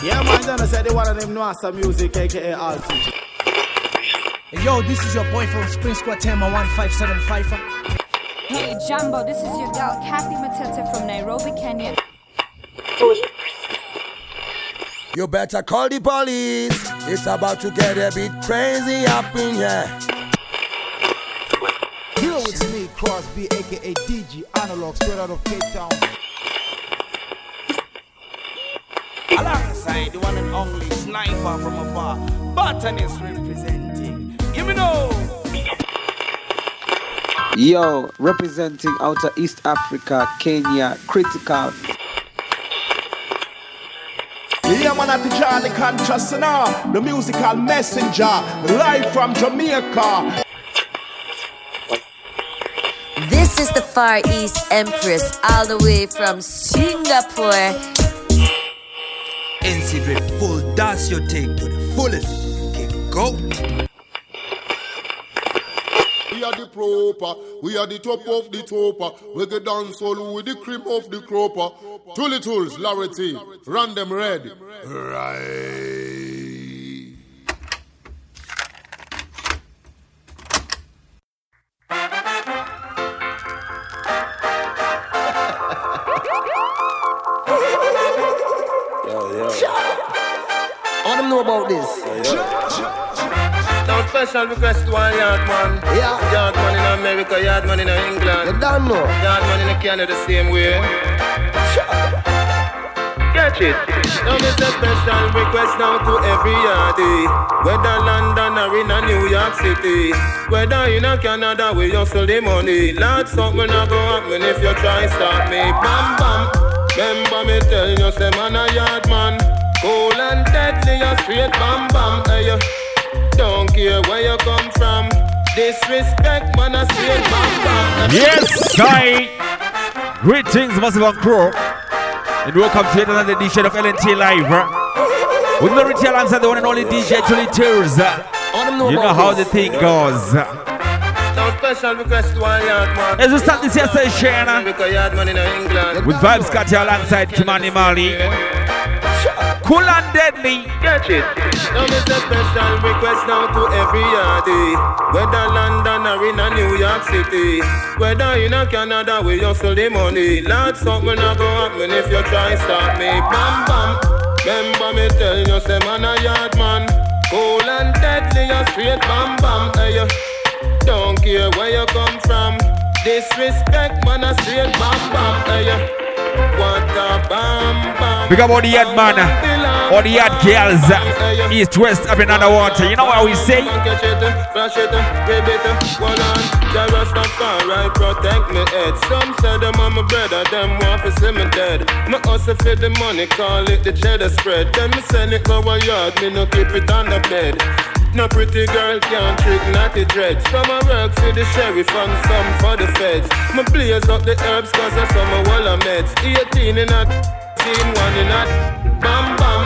Yeah, man, Donna said they one of them know some music, aka Alti. Hey, yo, this is your boy from Spring Squad Tema 1575. Hey Jumbo, this is your girl Kathy Matete from Nairobi, Kenya. You better call the police. It's about to get a bit crazy up in here. Yo, it's me, Crosby, aka DG Analog, straight out of Cape Town. Alongside the one and only sniper from afar, botanist representing. Give me no. Yo, representing Outer East Africa, Kenya, critical. Yeah, man, at the Johnny Contrast now, the musical messenger, live from Jamaica. This is the Far East Empress, all the way from Singapore. NC Dread full dance you take to the fullest. Okay, go. We are the proper, we are the top of the topper. We get dance all with the cream of the cropper. Tully Tools, Larity, them red. Right. Them know about this. Now special request to one yard man. Yeah. Yard man in America, yard man in England. You don't know. Yard man in Canada the same way. Catch it. Now this a special request now to every yardie. Whether London or in a New York City. Whether in a Canada we hustle the money. Lord, something a go happen if you try stop me. Bam bam. Remember me tell you, say man a yard man. Cool and deadly, a straight bam bam. Hey, don't care where you come from. Disrespect, man, a straight bam bam. Yes, guy. Greetings, Massive and Crow. And welcome to yet another edition of LNT Live. uh, With Larry alongside the one and only DJ Julie Tears. I want them know You know how this. the thing goes. Now special request to one yard man. As we start this year session America yard man in England. with Vibes Scotty alongside Kimani Mali. Cool and deadly. Catch it. Now this a special request now to every yardie. Whether London or in a New York City. Whether in a Canada we hustle the money. Lord, something a go happen if you try stop me. Bam bam. Remember me tell you, say man a yard man. Cool and deadly, a straight bam bam. Hey, you don't care where you come from. Disrespect, man, a straight bam bam. Eh, hey, what a bam bam. Big up all the yard man, eh. all the yard girls, eh. east, west, up and underwater. You know what we say? It, flash it, it, hold on. Jah Rastafari protect me head. Some say them I'm a brother, them want to see me dead. Me hustle for the money, call it the cheddar spread. Then me send it go a yard, me no keep it on the bed. No pretty girl can't trick naughty dreads. Some I work for the sheriff and some for the feds. Me blaze up the herbs cause I a wall of meds. 18 in a team, one in a bam bam.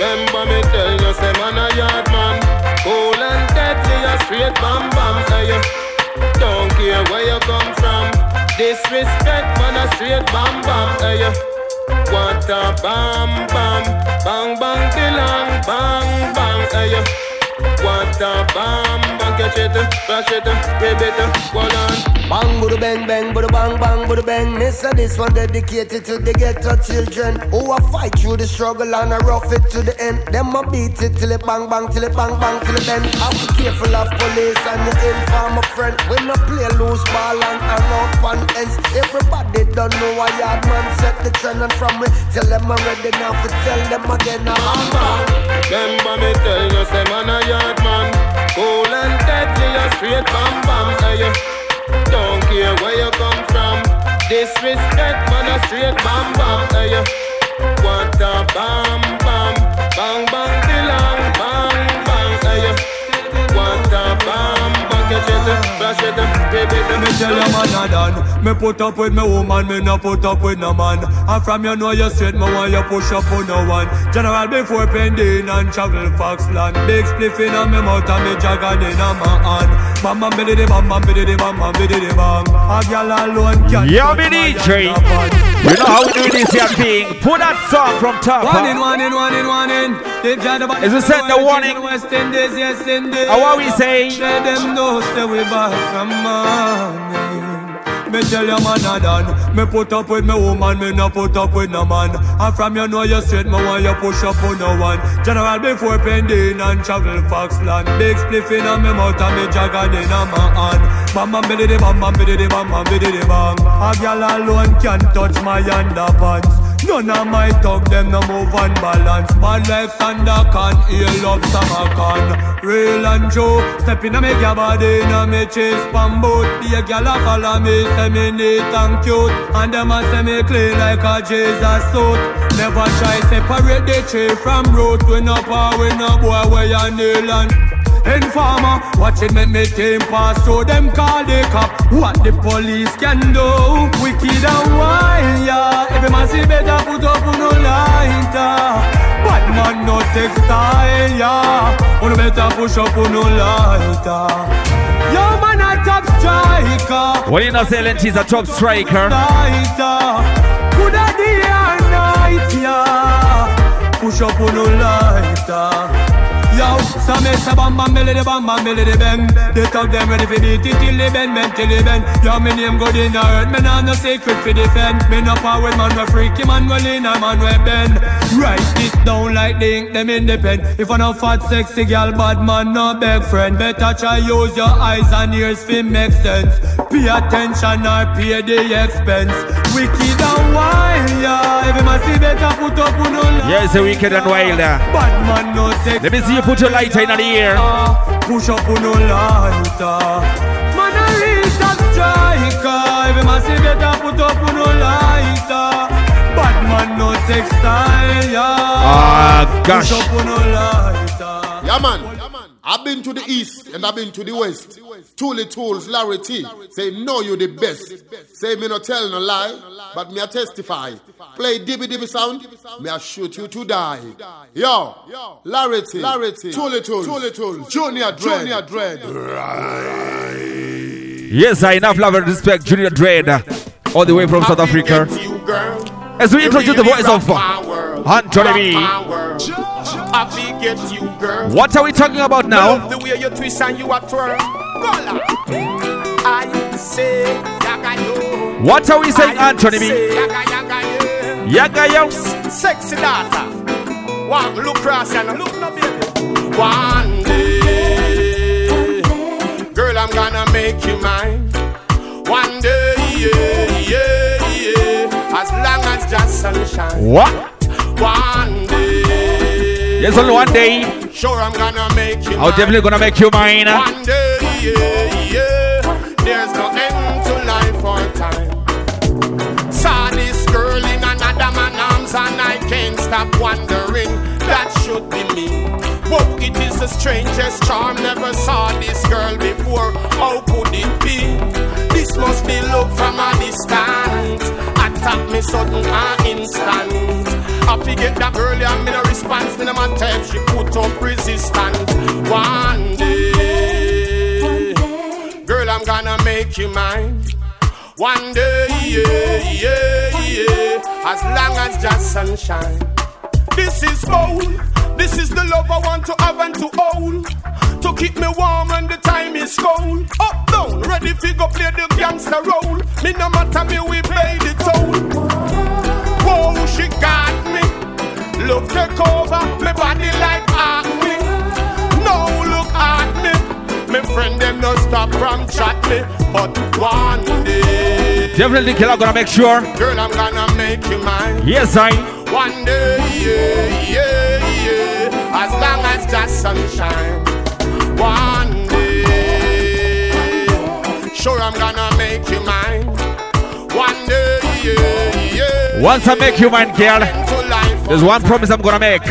Remember me tell you, say man a yard man. Cool and deadly, a straight bam bam. Hey, don't care where you come from. Disrespect, man, a straight bam bam. Hey, what a bam bam. What a bam bang. Catch it, flash it, grab it, hold on. Bang, budu bang, bang, budu bang, bang, budu bang. Mister, this one dedicated to the ghetto children who a fight through the struggle and a rough it to the end. Them a beat it till it bang, bang, till it bang, bang, till it bend. Have to careful of police and the informer friend. We no play loose ball and hang out on ends. Everybody don't know why yard man set the trend and from we tell them I'm ready now to tell them again. I'm bang, bang. Remember me tell you, say man a yard man. Cool and deadly, a straight bam bam. Hey, don't care where you come from. Disrespect, man, a straight bam bam. Hey, what a bam bam. Bang bang belong, bam it, flash it, grab it, Me tell you man a done Me put up with me woman, me no put up with no man. And from you know you straight, me want you push up on no one. General before pending and travel Foxland Big spliff in me mouth and me jagger in my hand. Bam bam biddy bam bam biddy bam bam biddy bam. A girl alone can Yo, me DJ. You know how we do this here thing. Put that song from top. One in, one in, one in, one in. Is it send the warning? West Indies, yes, indeed. How are we saying? Let them know, stay we back from morning. Me tell you man a done. Me put up with me woman, me no put up with no man. And from you know you straight, me want you push up on no one. General before pending and travel Foxland Big spliff in a me mouth and me jagger in a my hand. Bam bam biddy bam bam biddy bam bam biddy bam A girl alone can't touch my underpants None of my talk, them no move on balance. Man like Sander can heal up Samakan. Real and true, step in a make your body in a me chase pan boot. Be a gal a follow me, say me neat and cute. And them a say me clean like a Jesus suit. Never try separate the tree from root. We no power, we no boy, where you nail and Informer, Watching me make team pass through them call the cop. What the police can do, wicked and wild, yeah. Every man see better put up on no lighter. Bad man no textile, yeah. On better push up on no lighter. Yo man a top striker. What you know, Silent is a top striker. Good a day and night, yeah. Push up on no lighter. Yo, so me say bam bam belly the bam bam belly the bang. They talk them ready for beat it till they bend, bend till they bend. Yo, me name good in the earth, me nah no secret for defend. Me no power man we freaky man we lean a man we bend. Write this down like the ink them independent. If I no fat sexy girl, bad man no beg friend. Better try use your eyes and ears fi make sense. Pay attention or pay the expense. Wicked and wild, yeah. Every man see better put up on no lie. Yes, a wicked and wild. Bad man no sex. Let me see you put your lighter in the air. Push up on no lighter. Man a real top striker. Every man see better put up on no lighter. Bad man no textile, yeah. Ah, gosh. Push up on no lighter. Yeah, man. I've been to the east and I've been to the west. Tooly Tools, Larry T. Say, no, you the best. Say, me no tell no lie, but me a testify. Play dibby dibby sound, me a shoot you to die. Yo, Larry T. Larry T. Tooly Tools, Tooly Tools, Junior Dread. Junior Dread. Yes, I enough love and respect Junior Dread. All the way from South Africa. As we introduce the voice of Anthony B. What are we talking about now? Love the way you twist and you a twirl. I say yaga yo. What are we saying, Anthony B? Yaga yaga yo. Yaga yo. Sexy daughter. Walk, look cross and look no baby. One day, girl, I'm gonna make you mine. One day, yeah, yeah, yeah. As long as just sunshine. What? One day. There's only one day. Sure, I'm gonna make you. I'm definitely gonna make you mine. One day, yeah, yeah. There's no end to life or time. Saw this girl in another man's arms, and I can't stop wondering. That should be me. But it is the strangest charm. Never saw this girl before. How could it be? This must be love from a distance. Attack me sudden and instant. I forget that early and me no response. Me no matter she put up resistance. One day, girl, I'm gonna make you mine. One day, yeah, yeah, yeah. As long as just sunshine. This is bold. This is the love I want to have and to hold. To keep me warm when the time is cold. Up, down, ready fi go play the gangster role. Me no matter me, we play the toll. Whoa, she got. Love take over me body like acne. No, look at me. Me friend them no stop from chat me, but one day. Definitely, killer, gonna make sure. Girl, I'm gonna make you mine. Yes, I. One day, yeah, yeah, yeah. As long as that sunshine. One day, sure I'm gonna make you mine. One day, yeah, yeah. Once I make you mine, girl, there's one promise I'm gonna make.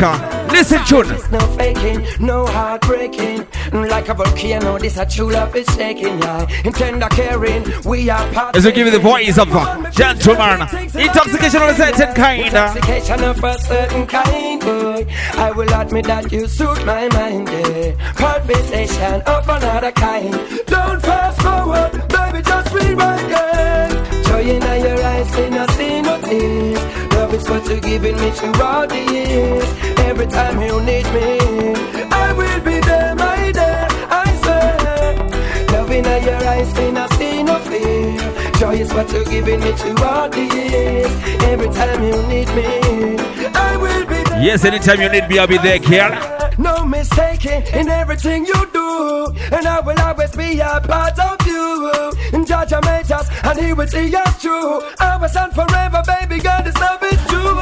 Listen, tune. No faking, no heartbreaking. Like a volcano, this a true love is shaking, yeah. In tender caring, we are part. As we give you the voice of uh, gentleman, intoxication of a certain kind. Intoxication of a certain kind, boy. I will admit that you suit my mind, yeah. Palpitation of another kind. Don't fast forward, baby, just rewind, yeah. Joy in your eyes, see no this. Is what you're giving me throughout the years. Every time you need me, I will be there, my dear. I swear. Loving in your eyes, me not see no fear. Joy is what you're giving me throughout the years. Every time you need me, I will be. Yes, anytime you need me, I'll be there, girl. No mistaking in everything you do, and I will always be a part of you. And Judge made us, and He will see us through. Our son forever, baby, God is love is true.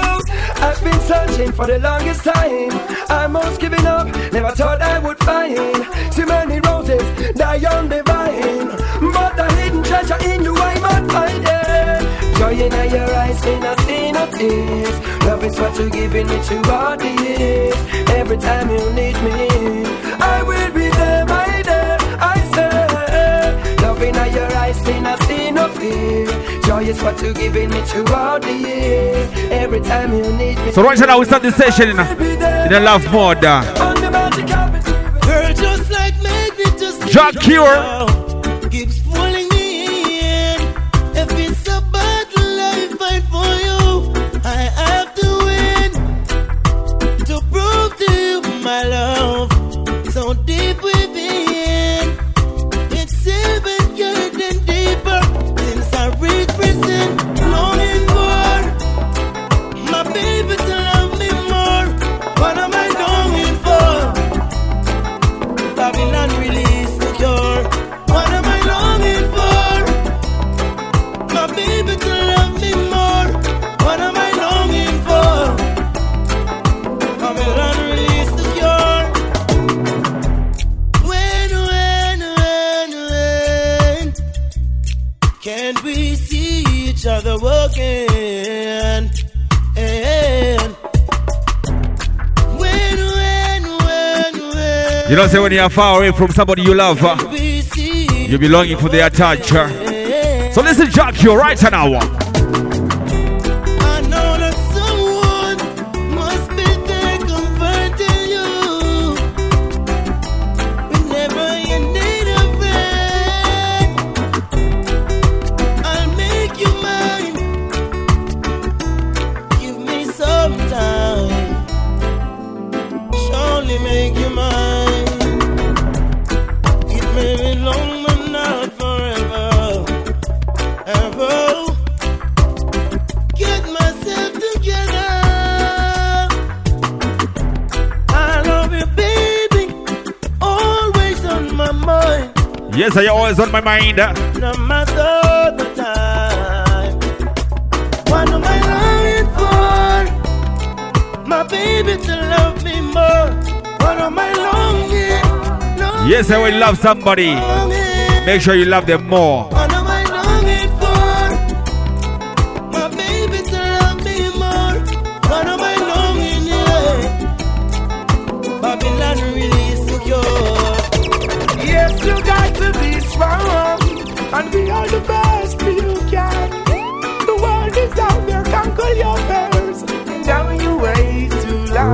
I've been searching for the longest time. I'm most giving up, never thought I would find. Too many roses die on the in your eyes, me not see no tears. Love is what you're giving me throughout the years. Every time you need me, I will be there, my dear. I say, love in your eyes, me not see no fear. Joy is what you're giving me throughout the years. Every time you need me. So right now we start the session in a, in a love mode. Uh. Girl, just like magnet, just Jah Cure. So You know, say when you're far away from somebody you love, uh, you'll be longing for their touch. So listen, Jah Cure right now. I Yes, I always on my mind. uh. No matter the time. What am I longing for? My baby to love me more. What am I longing? longing Yes, I will love somebody. Make sure you love them more.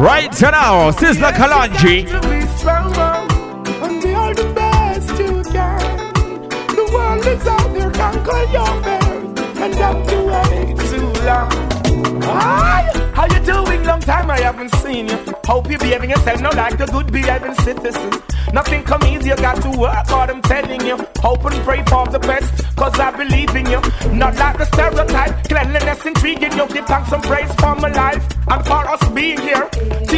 Right now, Sister Kalanji. The world how you doing? Long time I haven't seen you. Hope you're behaving yourself now like a good behaving citizen. Nothing come easy, you got to work hard, I'm telling you. Hope and pray for the best, cause I believe in you. Not like the stereotype, cleanliness intriguing you. Give thanks and praise for my life and for us being here.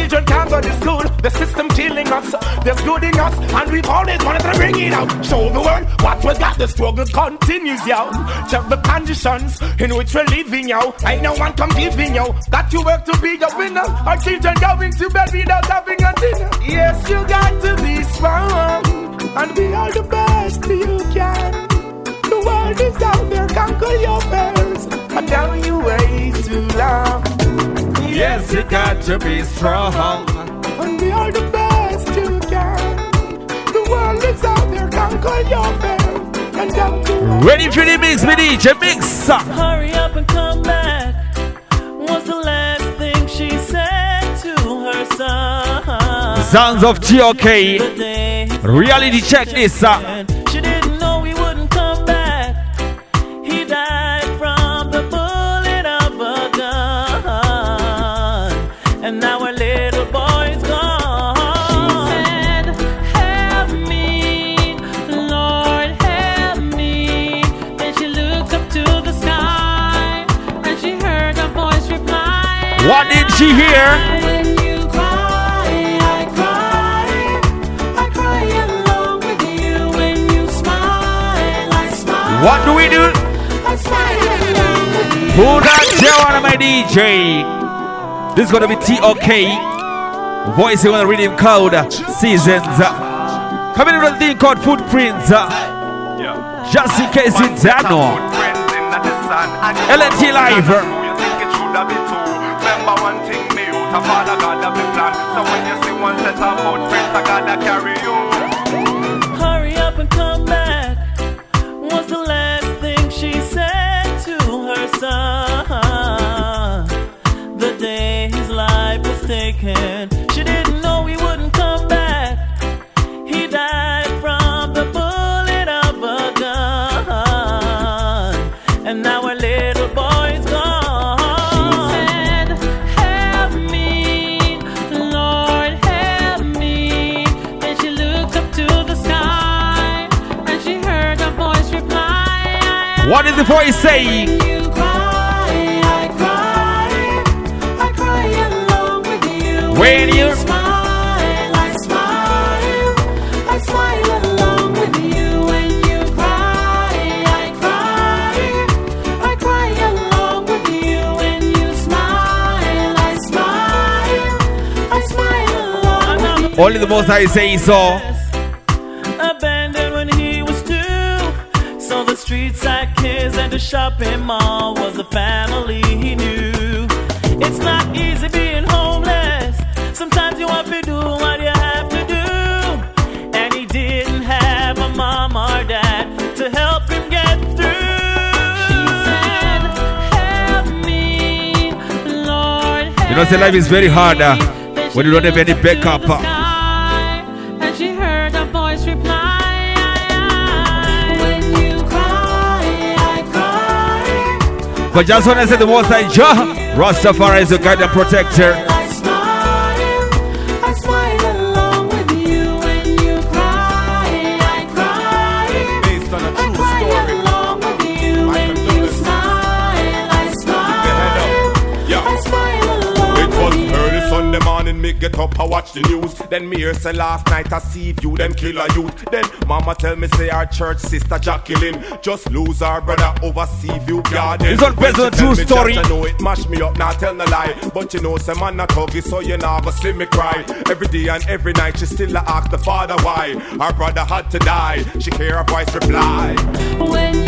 Children can't go to school, the system killing us. There's good in us, and we've always wanted to bring it out. Show the world what we got, the struggle continues, yo. Check the conditions in which we're living, yo. Ain't no one competing, yo. Got to work to be a winner. Our children going to bed without having a dinner. Yes, you got to be strong and be all the best you can. The world is out there, conquer your fears. And down you way too long. Yes, you got to be strong. And be all the best you can. The world is out there, conquer your fears. And down you Ready for the mix with DJ Mix. Hurry up and come back. Was the last thing she said to her son. Sounds of TOK. Reality check this. uh. You smile, I smile. What do we do? I smile along with you. Who that on my DJ? This is gonna be TOK. Voicing on the rhythm called Seasons. Coming in with a thing called Footprints. Just in case you don't know. LNT Live. A father God plan. So when you see one set of I gotta carry you. Hurry up and come back. Was the last thing she said to her son. The day his life was taken, What did the voice say? When you- smile, I smile, I smile along with you. When you cry, I cry, I cry along with you. When you smile, I smile, I smile along. Only the most I say so. Shopping mall was the family he knew. It's not easy being homeless. Sometimes you have to do what you have to do. And he didn't have a mom or dad to help him get through. She said, Help me, Lord. You know, say life is very hard uh, when you don't have any backup. uh. But just when I said the most I Jah, Rastafari is your guide and protector. I smile, I smile along with you. When you cry, I cry. Based on a I true cry story. along with you. When you smile, I smile. Yeah. I smile along It was early Sunday morning, me get up, I watch the news. Then me hear say last night I see you, them kill a youth. Then mama tell me say our church sister Jacqueline just lose our brother over sea view garden. It's on When based on true me story. church, I know it mash me up, now tell no lie. But you know, say man not huggy, so you never go see me cry. Every day and every night she still a ask the father why. Our brother had to die. She hear a voice reply. When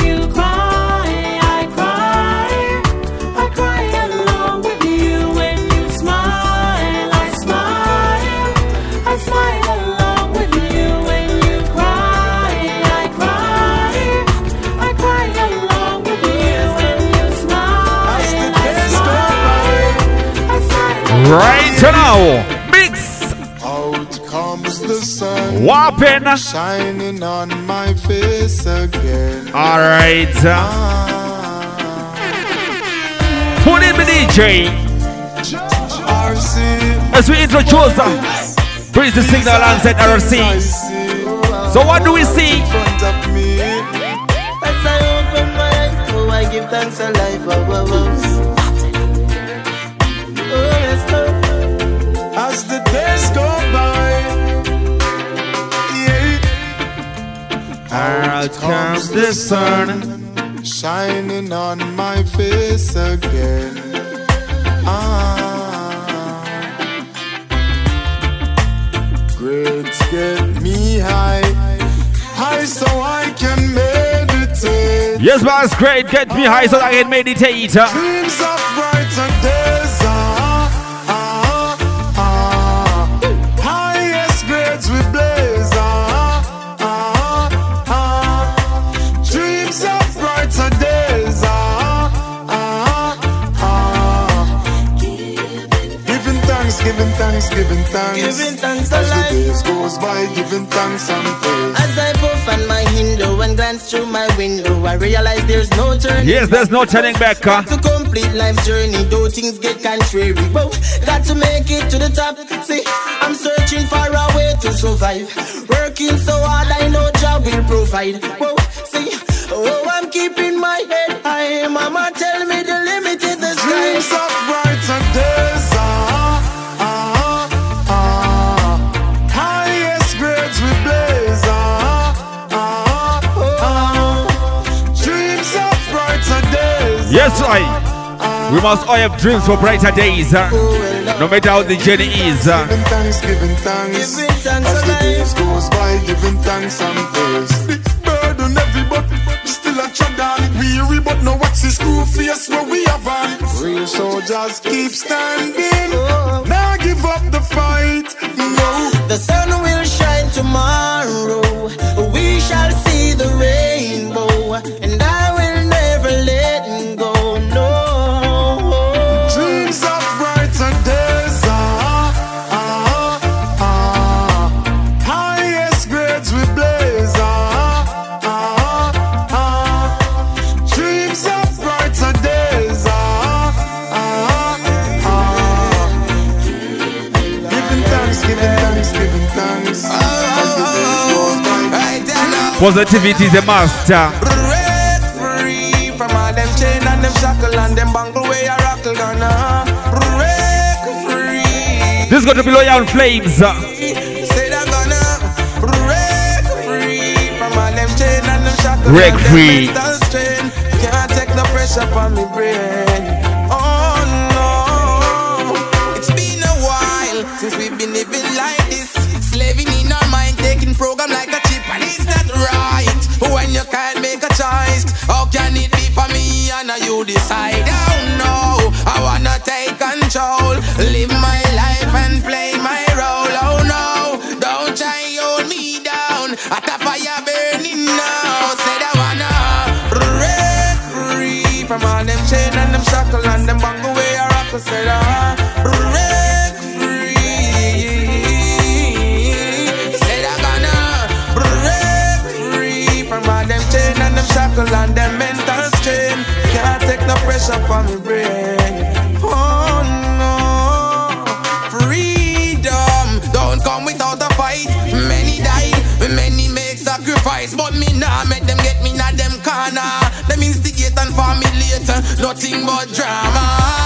Right now, mix. Out comes the sun. Whopping. Shining on my face again. All right. Put in the DJ. As we introduce uh, Breeze the signal and alongside RC. So what do we see? As I open my eyes, oh, I give thanks for life. Oh, oh, oh. Oh, days go by, yeah. Out comes the sun, shining on my face again. Ah, grades get me high, high so I can meditate. Yes, boss, great. Get me high so I can meditate. Dreams of brighter days. Giving thanks. Giving thanks As the days goes by, giving thanks and praise. As I puff on my window and glance through my window, I realize there's no turning. Yes, there's no turning back. uh. To complete life's journey, though things get contrary. Whoa, got to make it to the top. See, I'm searching for a way to survive. Working so hard, I know job will provide. Whoa, see, oh, I'm keeping my head high. Mama tell me That's right. We must all have dreams for brighter days. Uh, no matter how the journey is. Uh. Giving thanks, giving thanks. As the days goes by, giving thanks and praise. Big burden heavy, but still a tread on. Weary, but no watch the screw face where we have on. Real soldiers keep standing. Now give up the fight. No. The sun will shine tomorrow. We shall see Positivity is a master. Break free from all them chain and them shackle and them bangle rockle gonna break free. This is going to be Loyal Flames. Say that gonna break free from all them chain and them shackle Break and free. Can't take no pressure from me brain. Way Said I break free. Said I gonna break free from all them chain and them shackle and them mental strain. Can't take no pressure from me brain. Oh no, freedom don't come without a fight. Many died, many make sacrifice, but me nah make them get me not them corner. Them instigate and formulate nothing but drama,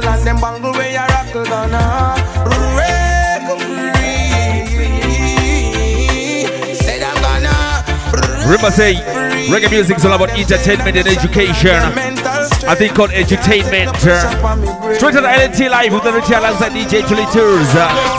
shackle and them bangle where you rockle gonna free. Said I'm gonna Remember say, reggae music is all about entertainment and education. I think called edutainment. Straight to the LNT live with the Richie alongside DJ Tully Tours.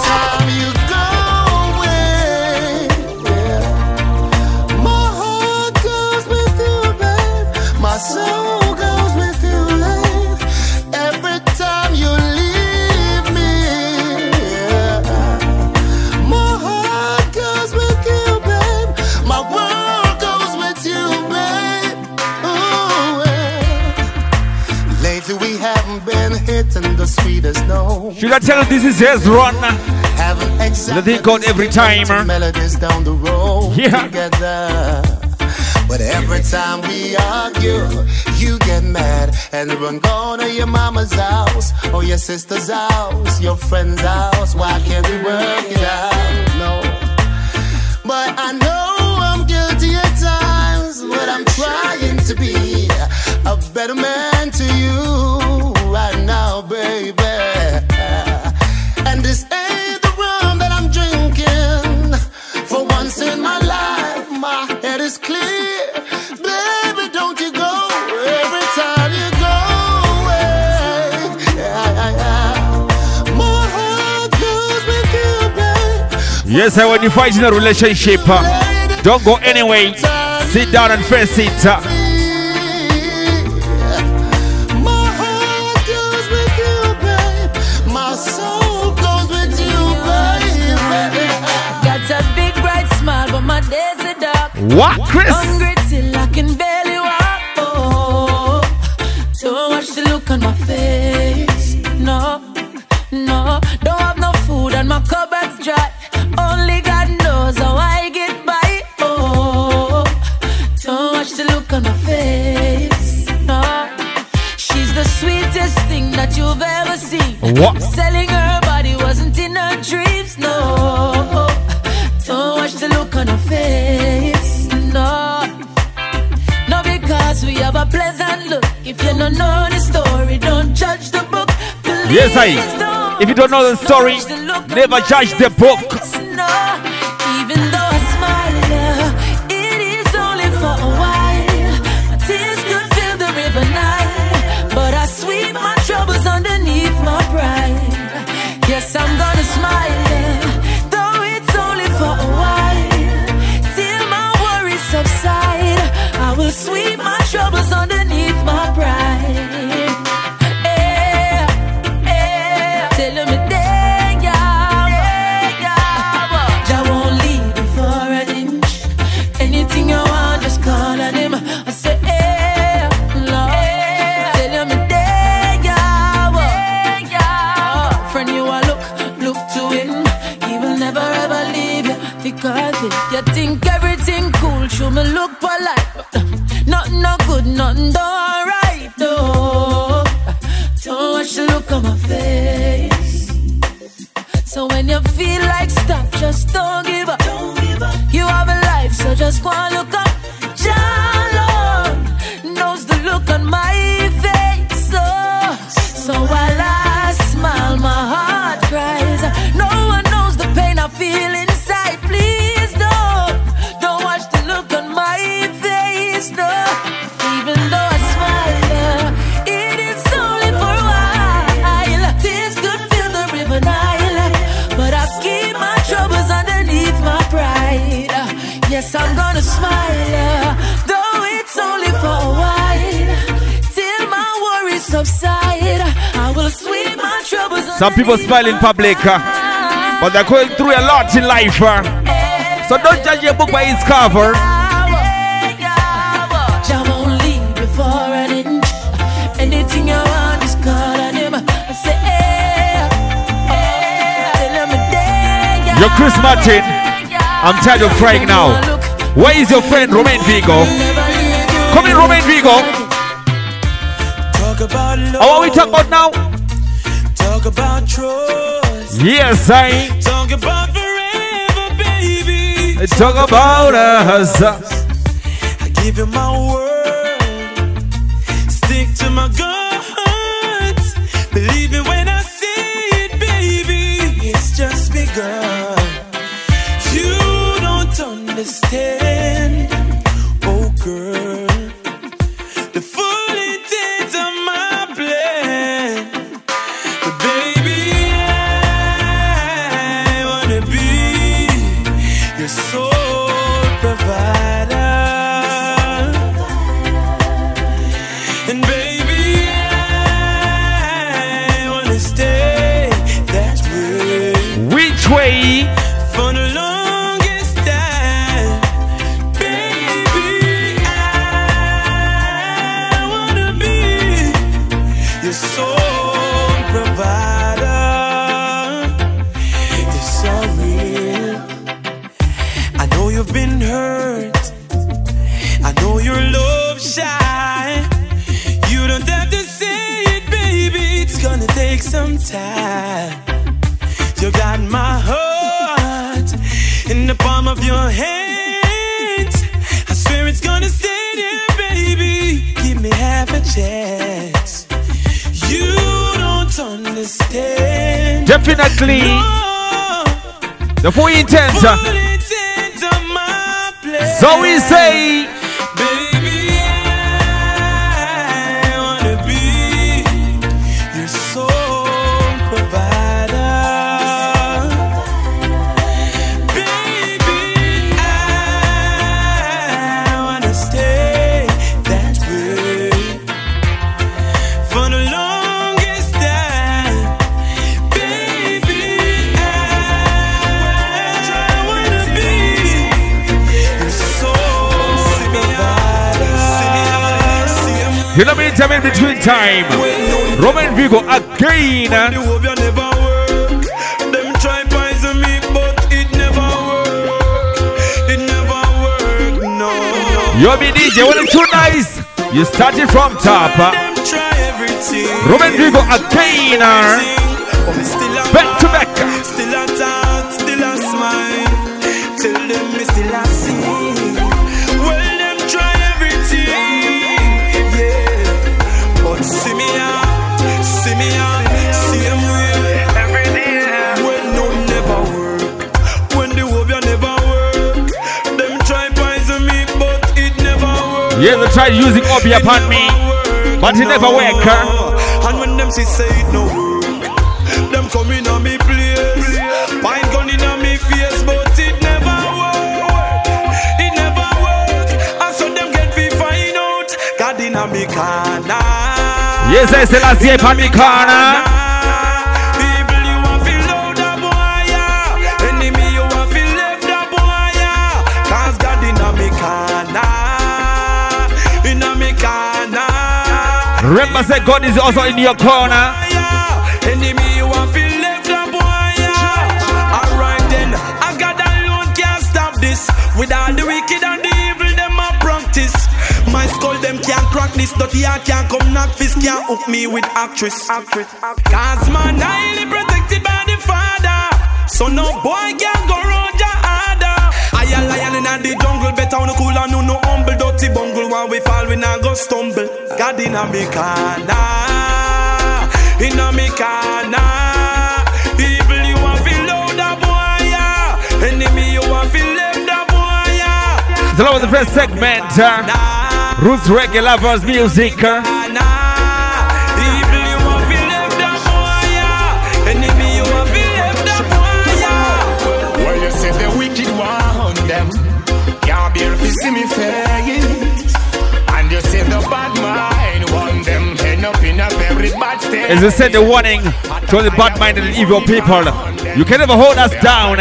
I tell you this is his run? The thing called Every Time. melodies down the road Yeah. together. But every time we argue, you get mad and run gone to your mama's house or your sister's house, your friend's house. Why can't we work it out? No. But I know I'm guilty at times, but I'm trying to be a better man Yes, and when you fight in a relationship, uh, don't go anyway. Sit down and face it. uh. My heart goes with you. My soul goes with you, baby. Got What? Selling her body wasn't in her dreams, no. Don't watch the look on her face, no. No, because we have a pleasant look. If you don't know the story, don't judge the book. Please yes, I. If you don't know the story, never judge the book. Some people smile in public, uh, but they're going through a lot in life. Uh. So don't judge your book by its cover. Your Chris Martin, I'm tired of crying now. Where is your friend Romain Virgo? Come in, Romain Virgo. Oh, what we talk about now? Yes, I talk about forever, baby. Talk about us. I give you my word. Obviously, the full intent. So we say. Time in between time. Romain Virgo again. Them try poison me, but it never work. It DJ, wasn't too nice. You started from top. Romain Virgo again. They tried using obeah upon me, but it never worked. Huh? And when them see say it no them come in on me place. Pine gun in on me face, but it never work. It never work. And so them get me find out. God in on me corner. Yes, I say last year upon me corner. Remember, say God is also in your corner. Enemy, you want feel left boy. Alright then, I got alone can't stop this. With all the wicked and the evil, them a practice. My skull, them can't crack this. Dirty heart can't come knock fist, can't hook me with actress. Cause man, highly protected by the father. So no boy can go. I a lion in the jungle, better on the cool and no no humble, dirty bungle. When we fall, we not go stumble. God in a me corner, in a me corner. Along the first segment. Uh, Roots Reggae Lovers Music. Uh, as we send a warning to the bad minded and evil people, you can never hold us down.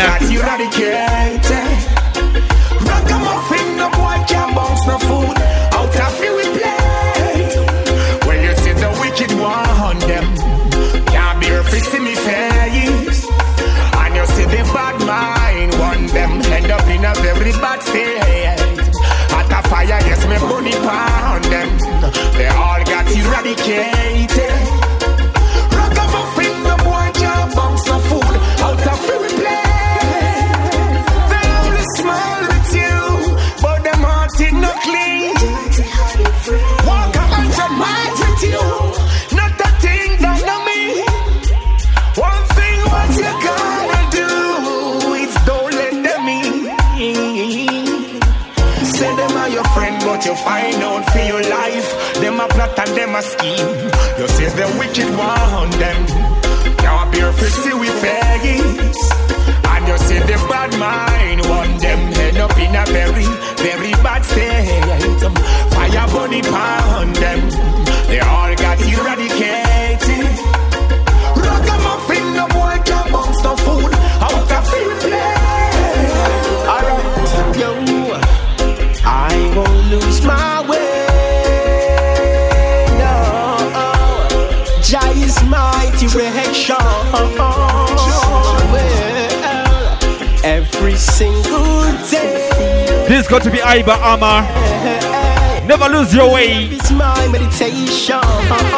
Them a scheme. You say the wicked one them. Can't bear to see we face. And you see the bad mind want them head up in a very, very bad state. Fire bunny pound them. Is going to be Iba Amar. Never lose your way. It's my meditation. Alright,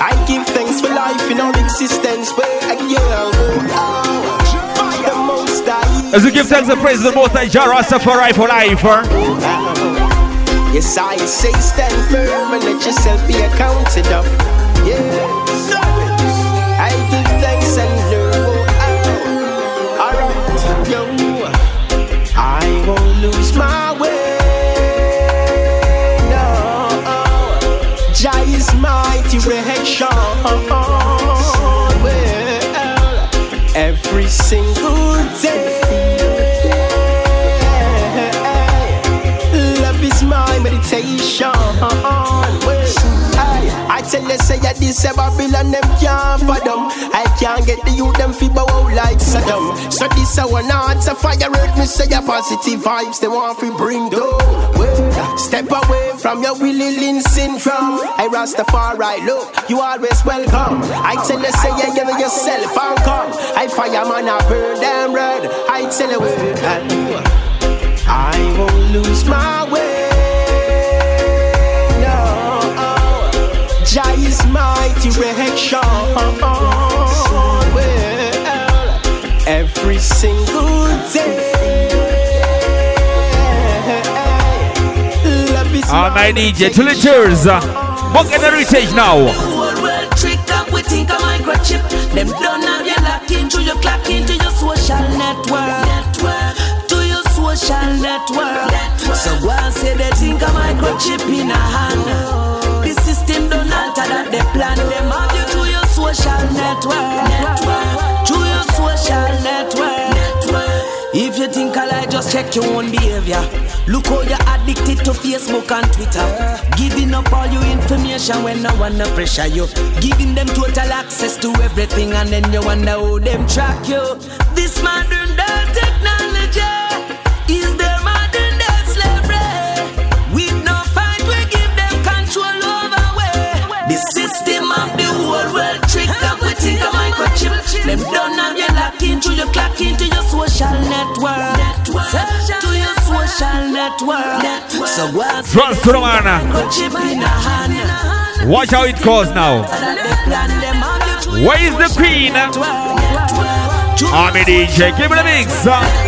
I give thanks for life in all existence. Where I the most I As we give thanks and praise to the Most High Jah Rastafari for life. Yes, I say stand firm and let yourself be accounted of. Yes, single day. Love is my meditation. I, I tell you, say that this a Babylon them can't fathom. I can't get the youth them bow out like Saddam. So this a one heart a fire earth. Me say a positive vibes they want fi bring down. Step away from your Willie Lynch syndrome. I Rastafari, look, you always welcome. I tell you, say you give yourself and come. I fireman I burn them red. I tell you, I won't lose my way. No, Jah is reaction. Well, every single day. Love is Ah, my DJ, to the cheers. Book and heritage now. Whole world trick up, we think a microchip. Them don't have you locked into your clock into your social network. network. To your social social network. So go and say they think a microchip in a hand. The system don't alter that they plan. Them have you through your social network. Through your social network. If you think I lie, just check your own behavior. Look how you're addicted to Facebook and Twitter. Giving up all your information when no one pressure you. Giving them total access to everything and then you wonder how them track you. This modern day Them don't have you locked into your clock into your social network. Say, To your social network. So go and Trust to the man. microchip in a hand. Watch how it goes now. Where is the queen? Army DJ, give it a mix.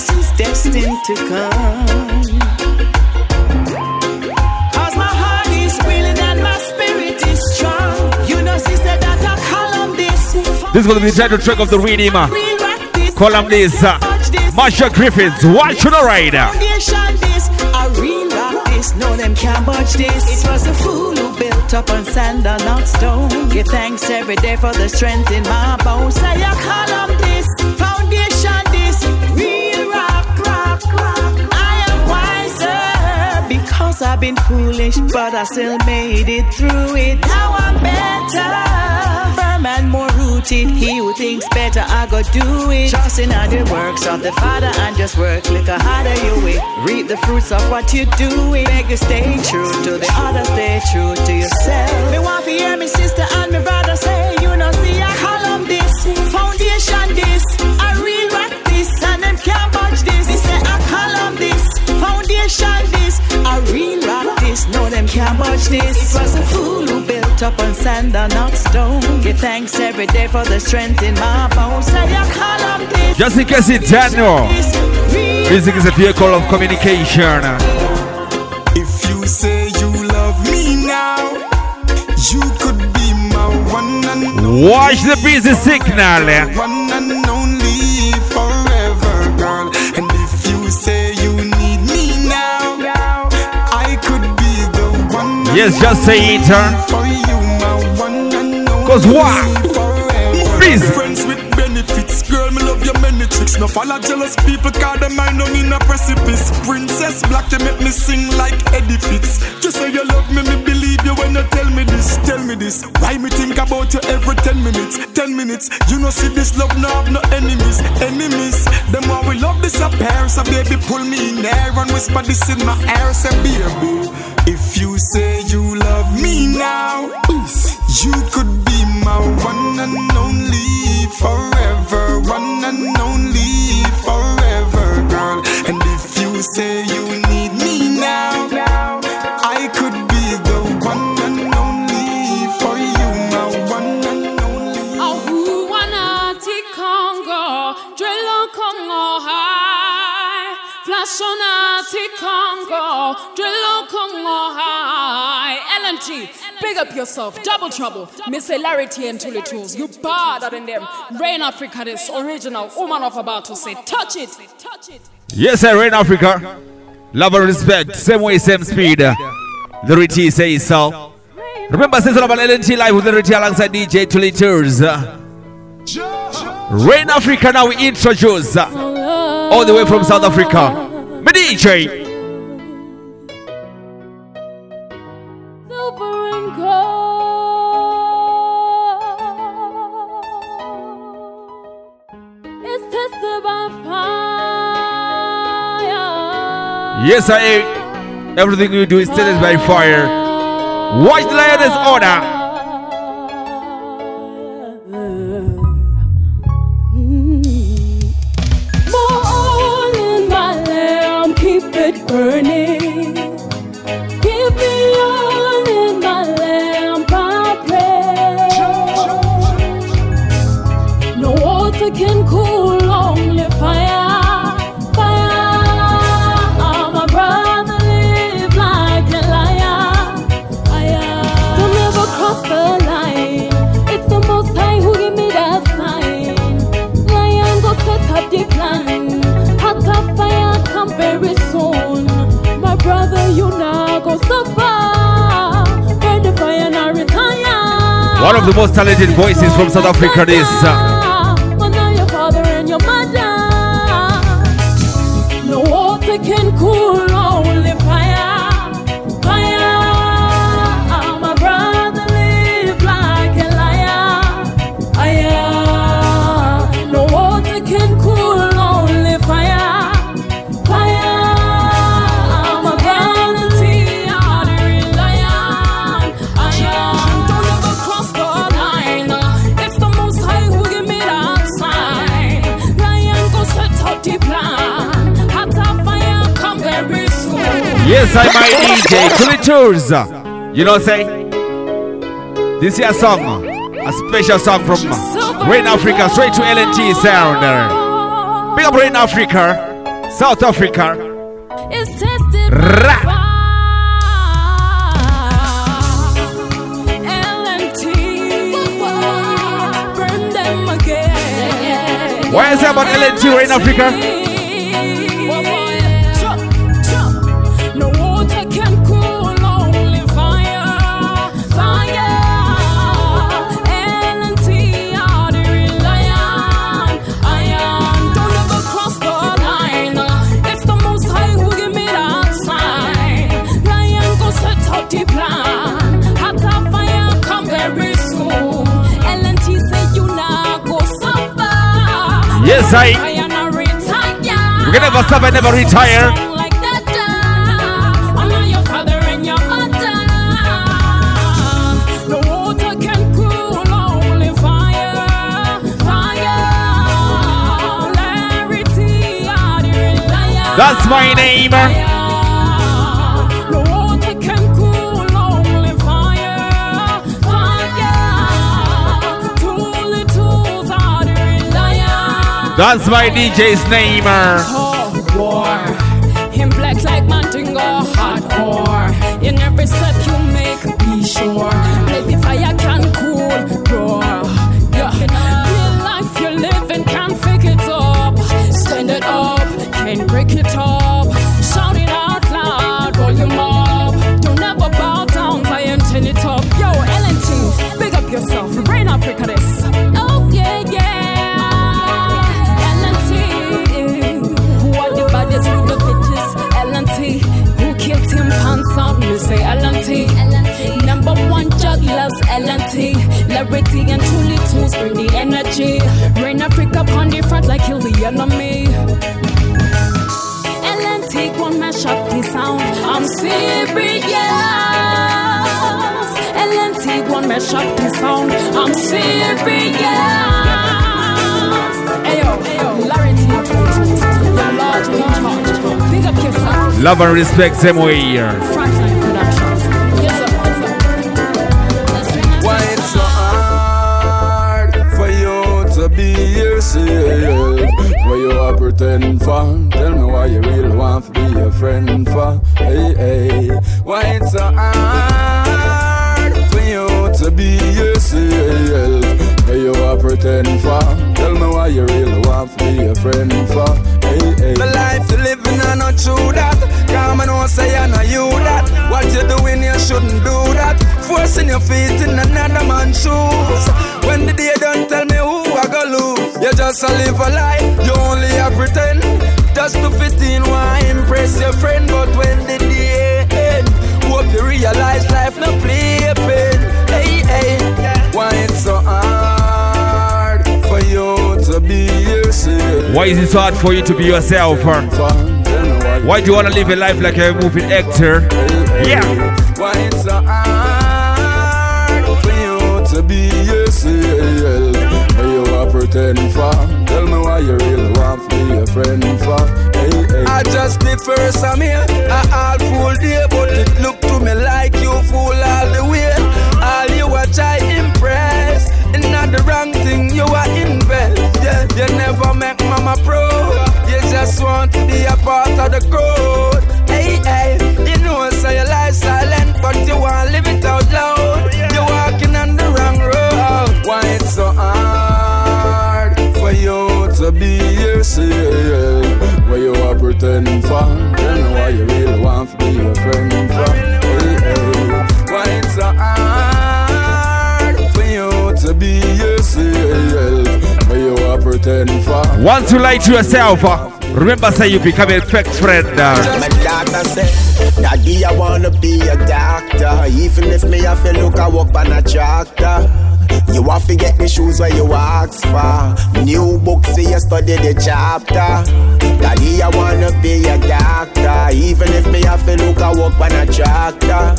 Is destined to come. Cause my heart is willing and my spirit is strong. You know, sister, that I column this. This is going to be the title track of the reading. Column this. Uh, Marcia Griffiths, watch the rider. Foundation this, a real rock this. No, them can't budge this. It was a fool who built up on sand and not stone. Give thanks every day for the strength in my bones. Say a column this, I've been foolish, but I still made it through it. Now I'm better, firm and more rooted. He who thinks better, I go do it. Trusting on the works of the Father and just work a harder you will. Reap the fruits of what you do. Beg you stay true to the other, stay true to yourself. Me want to hear me sister and me brother say, you know, see I column this, foundation this, real rock this, no them can't budge this. It was a fool who built up on sand and not stone. Give thanks every day for the strength in my bones. Say I column this. Just in case you don't know, music is a vehicle of communication. If you say you love me now, you could be my one and Watch the Busy Signal. Eh? Yes, just say it. huh? Cause what? Busy. Friends with benefits, girl, me love your many tricks. No follow jealous people, call them mind on in a precipice. Princess Black, you make me sing like Eddie Fitz. Just say you love me, me believe you when you tell me this. Tell me this. Why me think about you every 10 minutes? 10 minutes. You know, see this love, no have no enemies. Enemies. Them why we love this affair. So baby, pull me in there and whisper this in my ear. Say, baby, if you say you love me now, you could be my one and only forever, one and only forever, girl. And if you say you High, Big up yourself, double trouble, Miss Hilarity and Tully Tools. You better than them. Rain Africa, this original woman of about to say, touch it, touch it. Yes, I Rain Africa. Love and respect, same way, same speed. The Ritty says so. Remember, season of LNT live with the Ritty alongside DJ Tully Tours. Rain Africa now we introduce all the way from South Africa. Me DJ. Yes, I. Everything you do is tested by fire. Watch the lioness order. More in my lamp, keep it burning. One of the most talented voices from South Africa is. Uh, Yes, I'm my DJ the tours. You know, what I say this here song, a special song from Rain Africa, straight to LNT sound. Big up Rain Africa, South Africa. It's tested Ra. by LNT. Burn them again. Why is it about LNT Rain Africa? Suffer. Yes, I- Fire not retire. We can never stop and never retire. Like that, uh, That's my DJ's name. Er. War. Him black like hardcore. In every step Larity and truly tools bring the energy. Rain Africa on the front like kill the enemy. LNT one mash up the sound. I'm serious. LNT one mash up the sound. I'm serious. Ayo, ayo, Larity and truly tools. You're large and in charge. Big up yourself. Love and respect them way here. Pretend for? Tell me why you really want to be a friend for? Hey, hey. Why it's so hard for you to be yourself? Why you are pretend for? Tell me why you really want to be a friend for? Hey, hey. The life you living are not true that. Come and say I know you that. What you doing, you shouldn't do that. Forcing your feet in another man's shoes. When the day don't tell me who I. You just a live a lie. You only a pretend. Just to fit in, why impress your friend. But when the day end, hope you realize life no play pen. Hey, hey. Why it's so hard for you to be yourself? Why is it so hard for you to be yourself? Why do you want to live a life like a movie actor? Yeah. You pretend for? Tell me why you really want to be a friend for? Hey, hey. I just the first I'm here, I all full day, but it look to me like you fool all the way. All you a try impress, and not the wrong thing you are invest. Yeah, you never make mama proud. You just want to be a part of the crowd. Hey, hey, you know say your life silent, but you want live it pretend. Tell me why you really want to be friend. Hey, oh, hey. Why it's so hard for you to be yourself? You are for? Want to lie to yourself? Huh? Remember, say you become a fake friend. Uh. My doctor said, Daddy, I wanna be a doctor. Even if me I feel look, I walk on a tractor. You have to get the shoes where you ask for. New books for you study the chapter. Daddy, I wanna be a doctor. Even if me have to look, I walk on a tractor.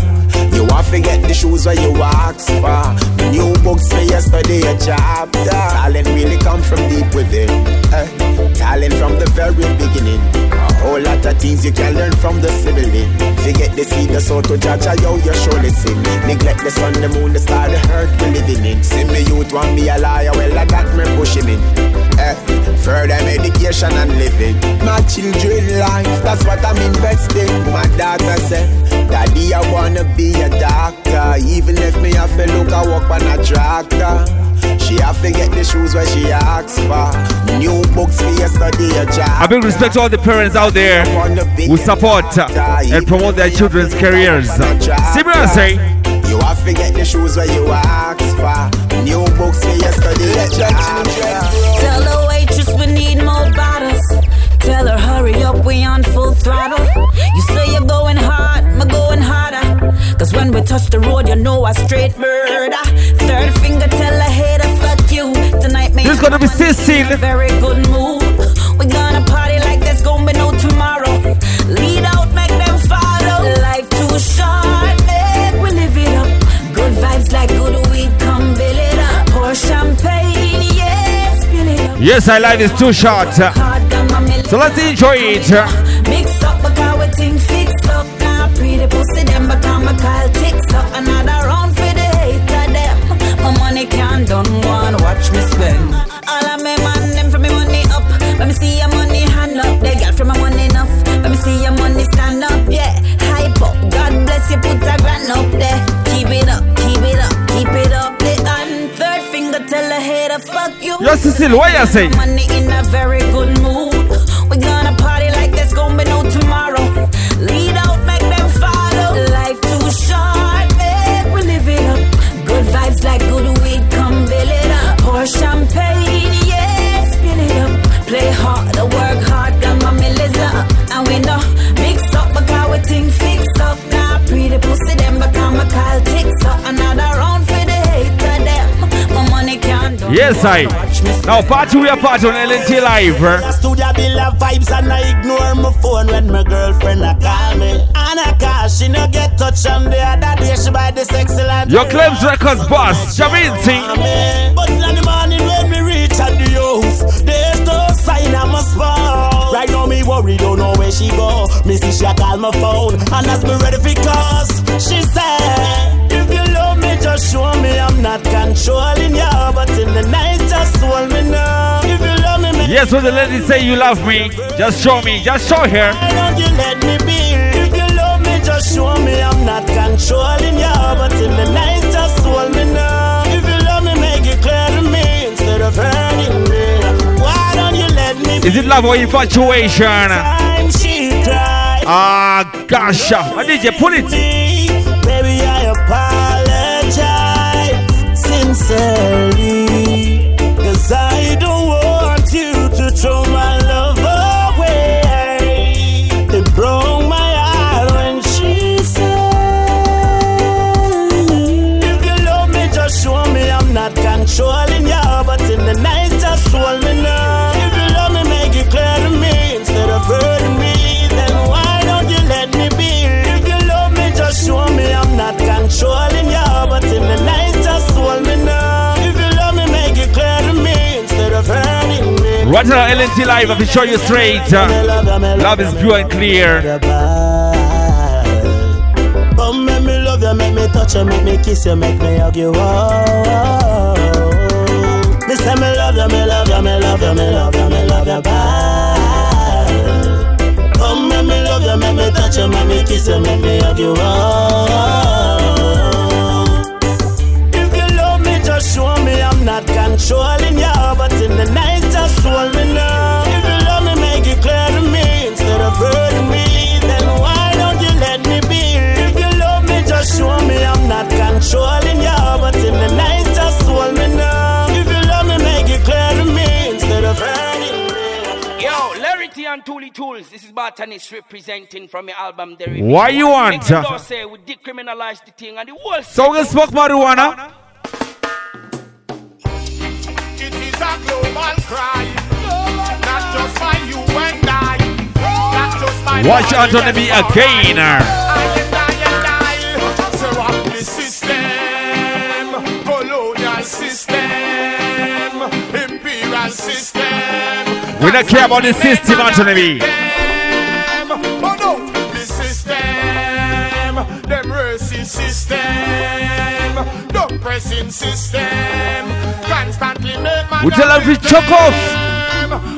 You have to get the shoes where you ask for. New books for you study a chapter. Talent really come from deep within. Eh? Talent from the very beginning. Whole lot of things you can learn from the sibling. Forget the seed, the soul to judge how you surely sin. Neglect the sun, the moon, the star, the earth we living in. See me youth want me a liar, well I got me pushing in. Eh, further medication and living. My children life, that's what I'm investing. My daughter said, Daddy, I wanna be a doctor. Even if me have to look, I walk on a tractor. She have to get the shoes where she asks for. New books for your study a job. I big respect to all the parents out there who support and promote their children's careers. See me I say. You have to get the shoes where you ask for. New books for your study a job. Tell the waitress we need more bottles. Tell her hurry up, we on full throttle. You say you're going hard, I'm going harder. Cause when we touch the road, you know I straight murder. Third finger, tell a hater, fuck you. This gonna be Cecil. Very good mood. We gonna party like there's gonna be no tomorrow. Lead out, make them follow. Life too short, make we live it up. Good vibes like good weed, come build it up. Pour champagne, yeah, spill it up. Yes, I life is too short. So let's enjoy it. Mix up because we think fix up. Now pretty pussy them become a call ticks up. Another My money can't done one, watch me spend. All of my man them from me money up. Let me see your money hand up. They got from my money enough. Let me see your money stand up, yeah. Hype up. God bless you, put a grand up there. Keep it up, keep it up, keep it up. The third finger tell a hater fuck you. Yo, Cecil, what you say? Money in a very good mood. Yes, I. Now, party we are part on LNT Live. Studio bill of vibes and I ignore my phone when my girlfriend a call me. And I call, she no get touch on the other day she buy the sexy line. Your Claims Records boss, Jahvinci. But in the morning when me reach at the house, there's no sign spouse. Right now me worry, don't know where she go. See she a call my phone, and as me ready for cause, she said, just show me I'm not controlling you, but in the night just hold me now. If you love me, Yes, when the lady say you love me, just show me, just show her. why don't you let me be? If you love me, just show me I'm not controlling you, but in the night just hold me now. If you love me, make it clear to me instead of hurting me. Why don't you let me be? Is it love or infatuation? Time she cried. Ah, gosh. Did you pull it? I apologize sincerely. Right now, LNT Live, I will be show you straight. uh, Love is pure and clear. Come make me love you, make me touch you, make me kiss you, make me hug you. Oh, me say me love you, me love you, me love you, me love you, me love you. Bye. Come make me love you, make me touch you, make me kiss you, make me hug you. Oh, if you love me, just show me I'm not controlling you, but in the night just hold me now. If you love me, make it clear to me instead of hurting me. Then why don't you let me be? If you love me, just show me I'm not controlling you, but in the night just hold me now. If you love me, make it clear to me instead of hurting me. Yo, Larity and Toolie Tools. This is Botanist representing from your album The Review. Why you want? Don't say we decriminalize the thing and the whole So we smoke marijuana. It Uh. system, colonial system, imperial system. We don't care about the system, Anthony the pressing system, constantly make man. We tell them to chuck off.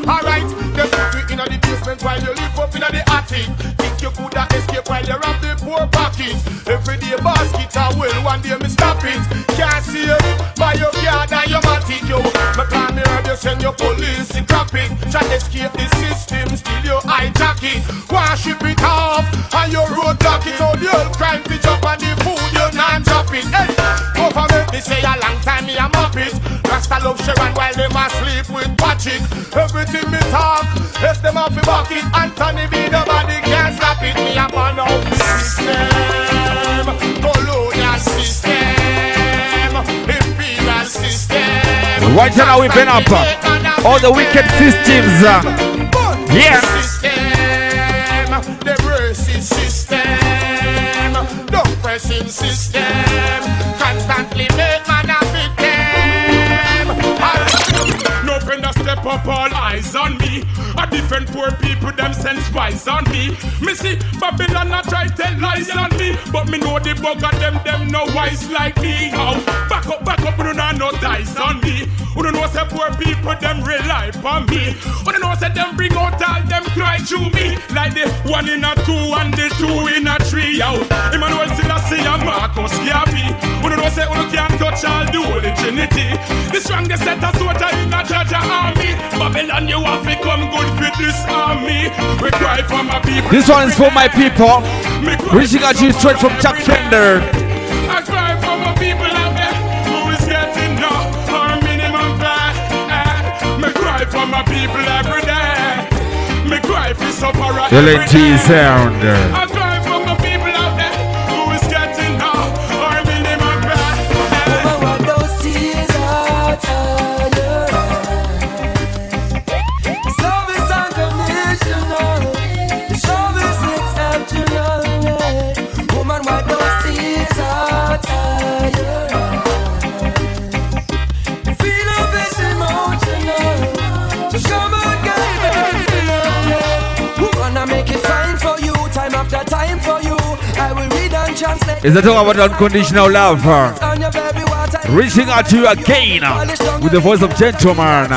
Alright, them put you in the basement while you live up in the attic. Think you coulda escape while you're rob the poor pocket. Every day basket a well, one day me stop it. Can't see it by your yard and your matic. Yo, me plan me you send your police crap it. Try to escape the system, still you hijack it. One ship it off and your road block it. All the old crime pitch up and the food you not drop it. Hey, government me say a long time me a mop it. Rasta love Sharon while them a sleep with Patrick. Everything me talk, yes them off the bucket. Anthony B nobody can stop it. Me a burn out the system, colonial system, imperial system. Right now we've been up. All the wicked systems. uh, Yeah. System, the racist system, the pressing system, up, all eyes on me. A different poor people, them send spies on me. Me see Babylon a try tell lies on me, but me know the bug them, them no wise like me. How back up, back up, you know no dice on me. You know say poor people, them rely on me. You know say them bring out all them cry through me, like the one in a two and the two in a three. Out. Emmanuel Selassie and Marcus Garvey. You know say you can't touch all the Holy Trinity. The strongest set of soldier in a Georgia army. Babylon, you have to come good for this army. We cry for my people. This one is for my people. Reaching out to you straight from Jack Fender. I cry Is the talk about unconditional love? Reaching out to you again with the voice of gentleman.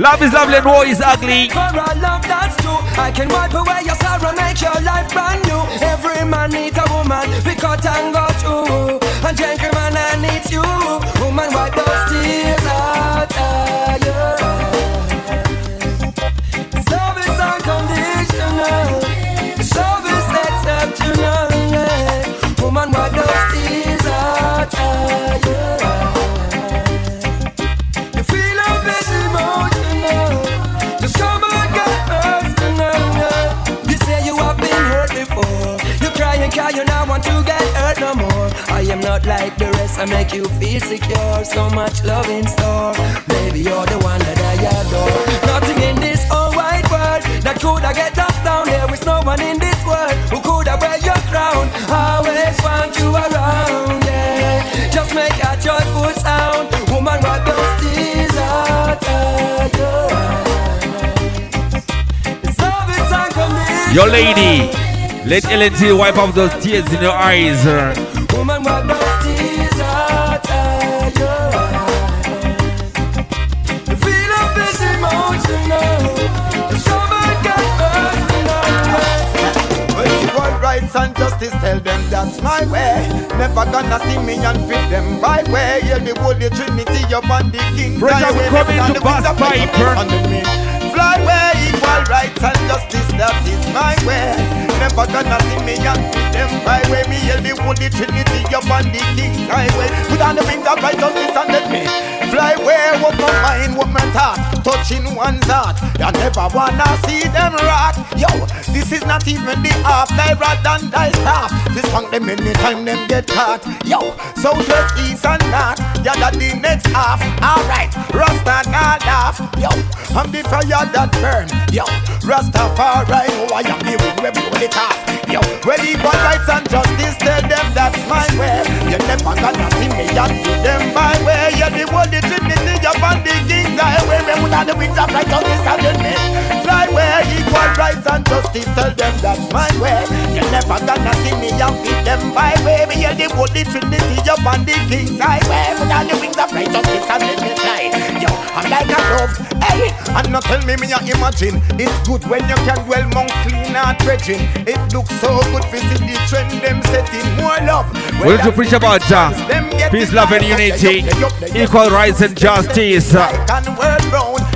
Love is lovely and war is ugly. I can wipe away your sorrow, make your life brand new. Every man needs a woman, we cut and go through. And gentleman, I need you. Woman, wipe those tears out I am not like the rest, I make you feel secure. So much love in store. Baby, you're the one that I adore. Nothing in this whole wide world that could have get us down. There is no one in this world who could have wear your crown. Always want you around, yeah. Just make a joyful sound. Woman, wipe those tears out. Your lady, let LNT wipe off those tears in your eyes. That's my way. Never gonna see me and fit them right way. Yeah, the Holy Trinity up on the King. Pressure will come in to bust piper. Fly way, equal rights and justice, that is my way. Never gonna see me and fit them right way. Me yell the Holy Trinity up on the King's highway. Put on the wings of righteousness and let me fly where up my mind, what my thought, touching one's heart. You never wanna see them rot. Yo, this is not even the half, die rather than die half. This song them anytime them get caught. Yo, southwest, east and north, yeah, that the next half. Alright, Rasta not laugh. Yo, I'm the fire that burn. Yo, Rastafari, oh I am the one where blow it off. Yo, well equal rights and justice, tell them that's my way. You never gonna see me and see them my way. Yeah, the world, the Trinity, on the King's Highway. We would have the wings of righteousness and the men fly where equal rights and justice, tell them that's my way. You never gonna see me and feed them my way. We hear the the Trinity, up on the King's Highway. We have the wings of righteousness and the men fly. Yo, I'm like a dove. Hey, and not tell me me a imagine. It's good when you can dwell among clean and dredging. It looks so good see the trend them setting more love. We're going to preach about uh, peace, love, and unity, equal rights and justice.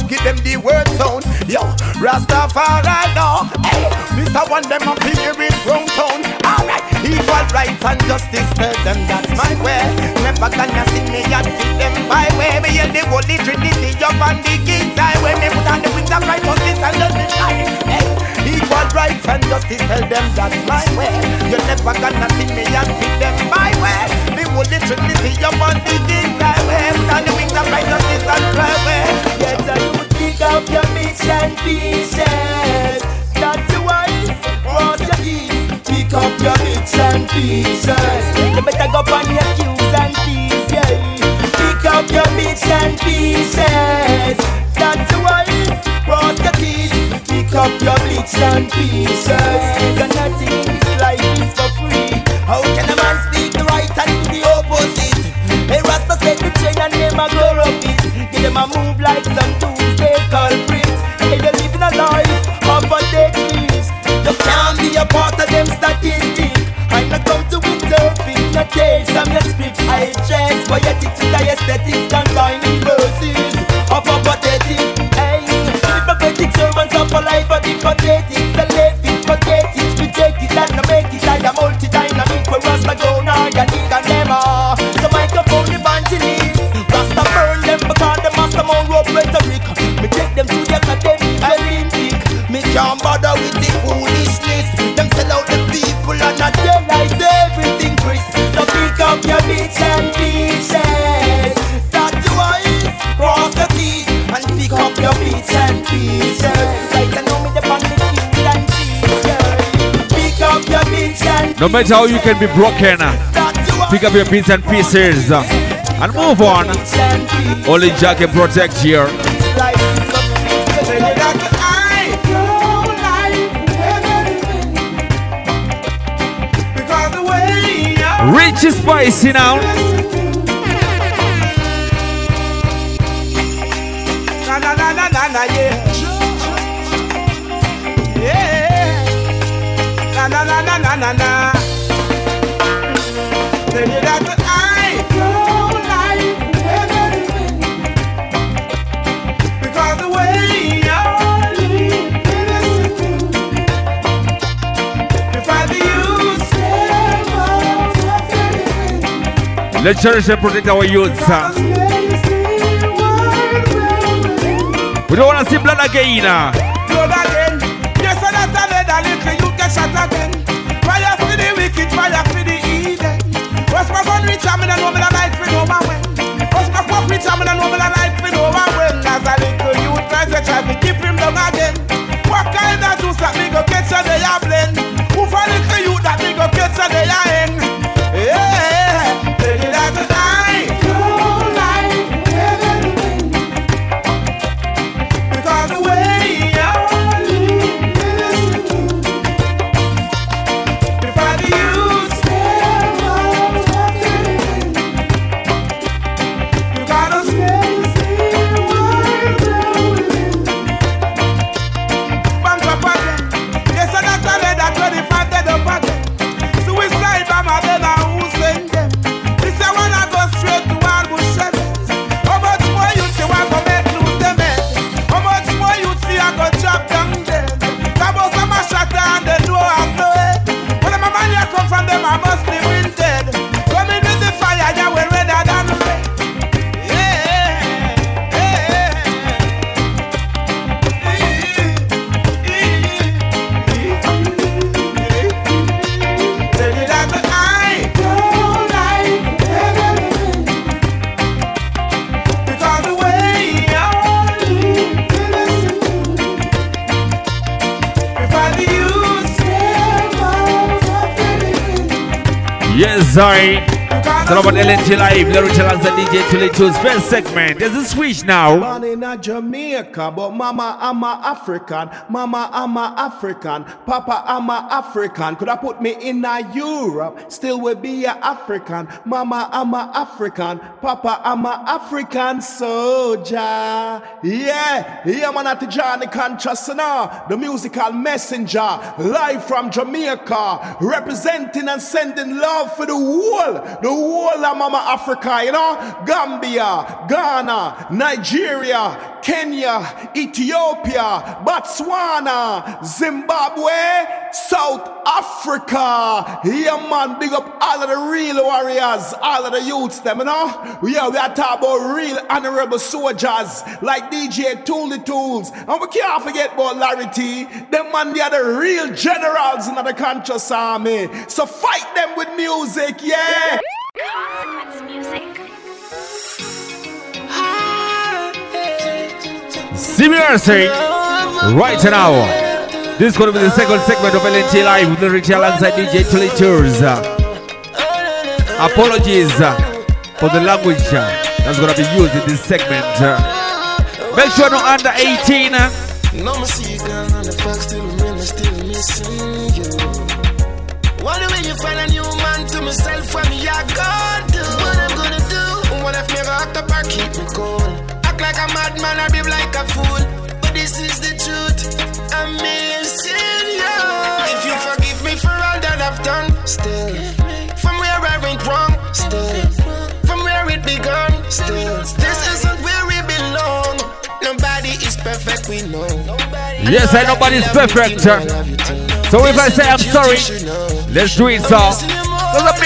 And give them the word sound. Yo, Rastafari now. Hey, Mr. One them up here in round town. Alright, equal rights and justice, tell them that's my way. Never gonna see me and see them my way. Me hear the Holy Trinity up on the King's Highway. Me put on the wings of righteousness and shine. Hey, equal rights and justice, tell them that's my way. You never gonna see me and see them my way. The Holy Trinity up on the King's Highway. Put on the wings of righteousness and fly away. Up your bits and pieces. That's the wise, cross your keys. Pick up your bits and pieces. You better go on your Q's and T's, yeah. Pick up your bits and pieces. That's the wise, cross your keys. Pick up your bits and pieces. Cause nothing in this life is for free. How can a man speak the right and do the opposite? Hey, Rasta said the chain and them a go rub it. Give them a move like some Tuesday culprits. Hey, they living a life of a dead. You can't be a part of them statistics. I not come to interpret the tales from your script. I dress poetic to the aesthetics combining verses no matter how you can be broken, pick up your bits and pieces and move on. Only Jack can protect you. Rich is spicy now. Let's cherish and protect our youths. We don't want to see blood again. uh. blood again. Yes, and that I a little you get shot again. Fire for the wicked, fire for the heathen. What's my gun reach? I'm in a woman life for no man. What's my fuck reach? I'm in a woman life for no man. As a little you tries to try to keep him down again. Sorry. All about LNG Live, Lyric alongside DJ Tully Tools. First segment. There's a switch now. Born in Jamaica, but mama I'm a African. Mama I'm a African. Papa I'm a African. Could I put me in a Europe? Still would be a African. Mama I'm a African. Papa I'm a African soldier. Yeah, yeah, man at the Johnny now. The musical messenger, live from Jamaica, representing and sending love for the world, the whole of Mama Africa, you know, Gambia, Ghana, Nigeria, Kenya, Ethiopia, Botswana, Zimbabwe, South Africa. Yeah, man, big up all of the real warriors, all of the youths, them, you know. Yeah, we are talking about real honorable soldiers like DJ Tool the Tools. And we can't forget about Larry T. Them man, they are the real generals in the conscious army. So fight them with music, yeah. Consequence music. Seriously, right now. This is going to be the second segment of LNT Live with Lyric alongside DJ Tully Tours. Apologies for the language that's going to be used in this segment. Make sure no under 18. uh, No, me see you girl on the fact still remain, still missing you. Wonder when you find a new to myself, what me I gonna do? What I'm gonna do? What if me rock up or keep me cool? Act like a madman or behave like a fool. But this is the truth, I'm missing you. If you forgive me for all that I've done, still. From where I went wrong, still. From where it begun, still. This isn't where we belong. Nobody is perfect, we know. Yes, I nobody's perfect. So if I say I'm sorry, let's do it, so. Cause I